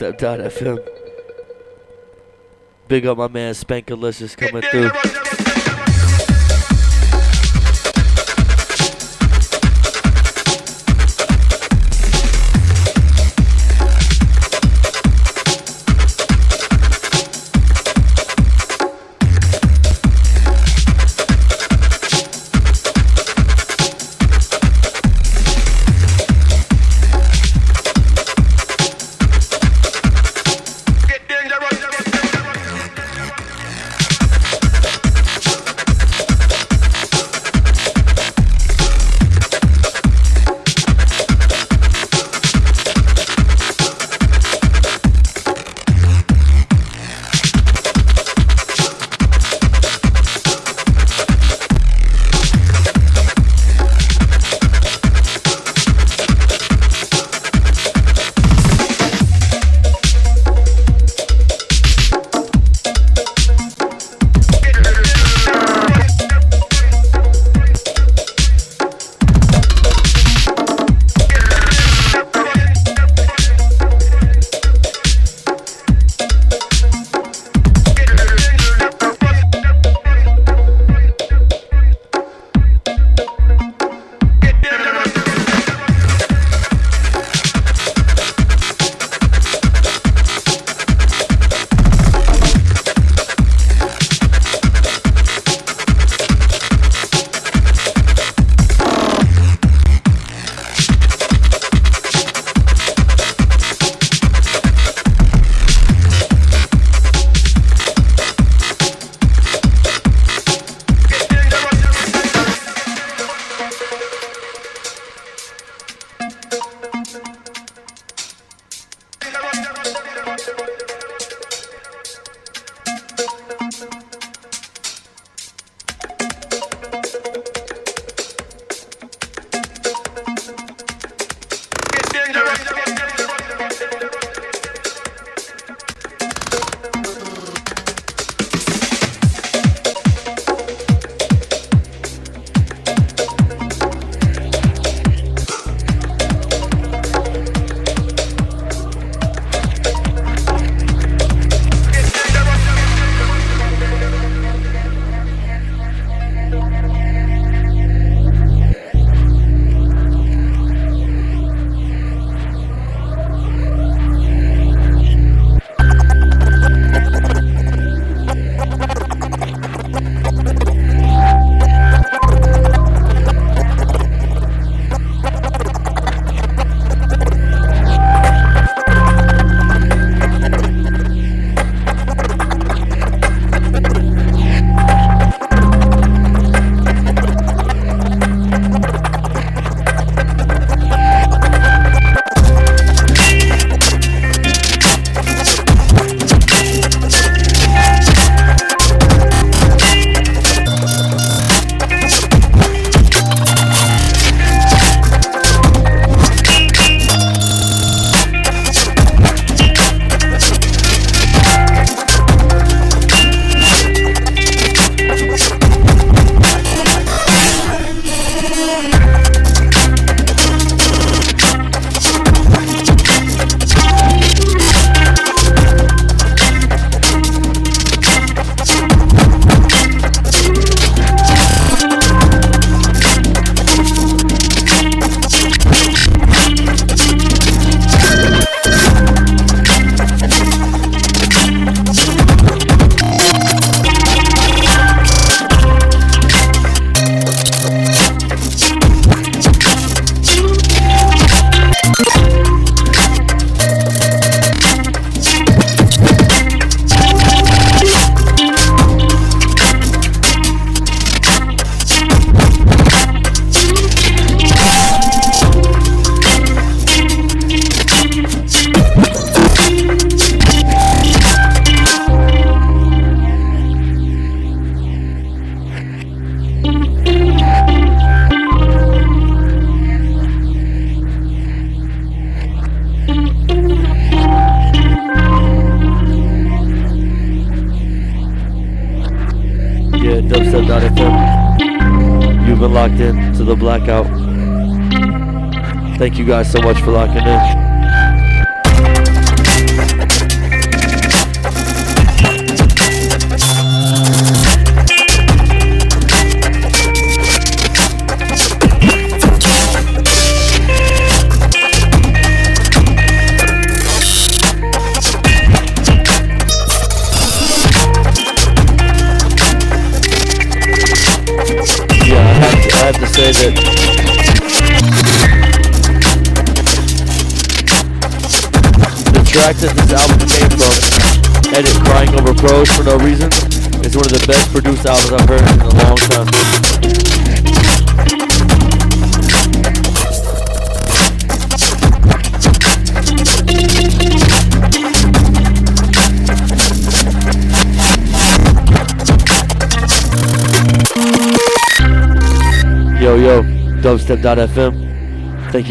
[SPEAKER 1] dubstep.fm. Big up my man Spankalicious coming through.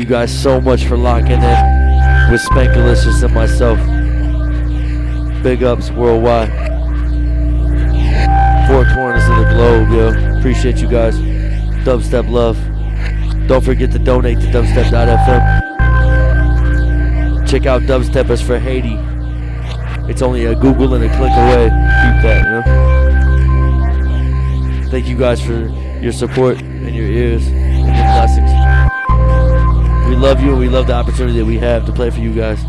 [SPEAKER 1] You guys so much for locking in with Spankalicious and myself. Big ups worldwide. Four corners of the globe, yo. Appreciate you guys. Dubstep love. Don't forget to donate to dubstep.fm. Check out Dubstep for Haiti. It's only a Google and a click away. Keep that, you know? Thank you guys for your support and your ears and your blessings. Love you and we love the opportunity that we have to play for you guys.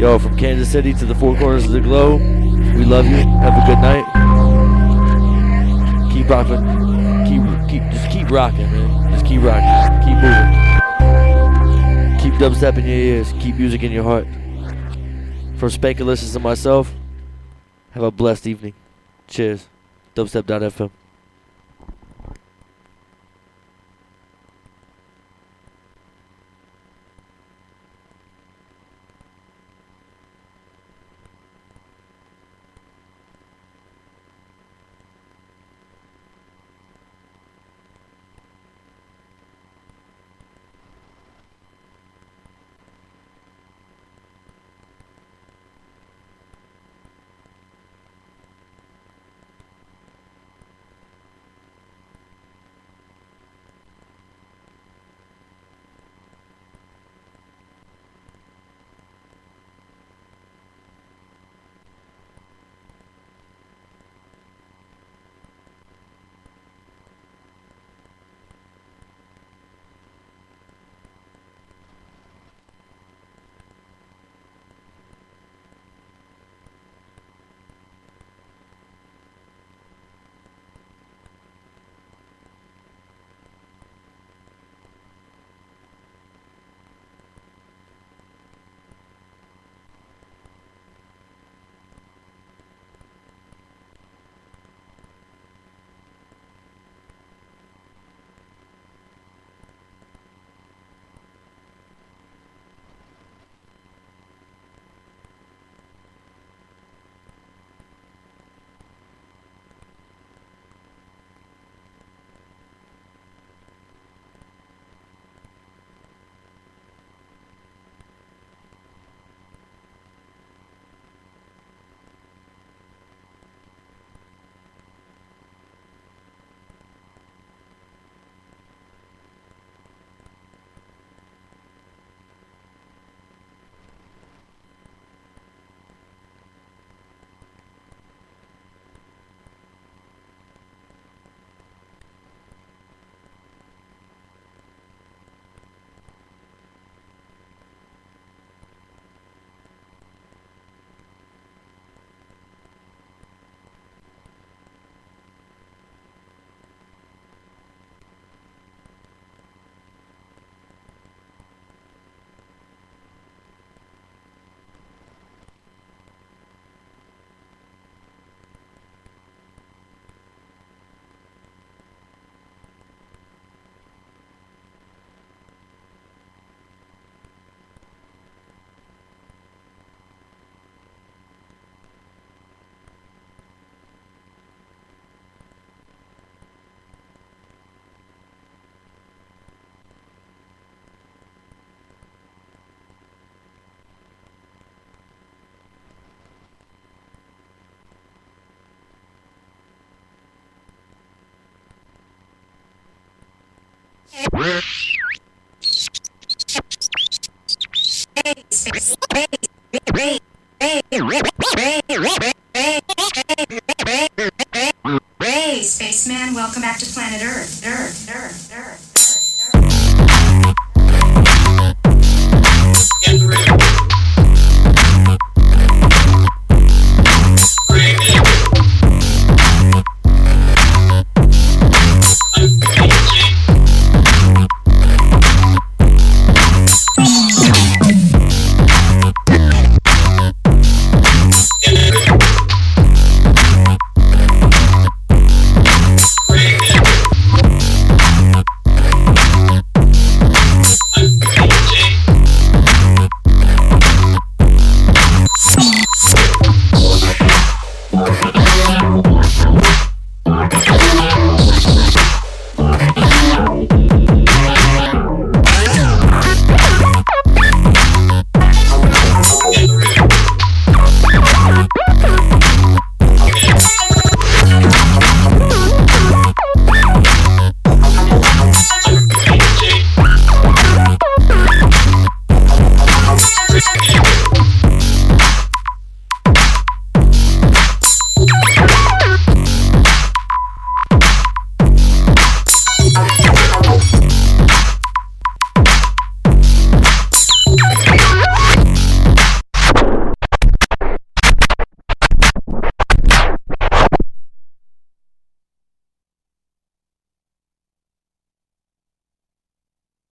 [SPEAKER 1] Yo, from Kansas City to the four corners of the globe, we love you. Have a good night. Keep rocking. Keep, keep, just keep rocking, man. Just keep rocking. Keep moving. Keep dubstep in your ears. Keep music in your heart. From Spankalicious and myself, have a blessed evening. Cheers. Dubstep.fm. Hey,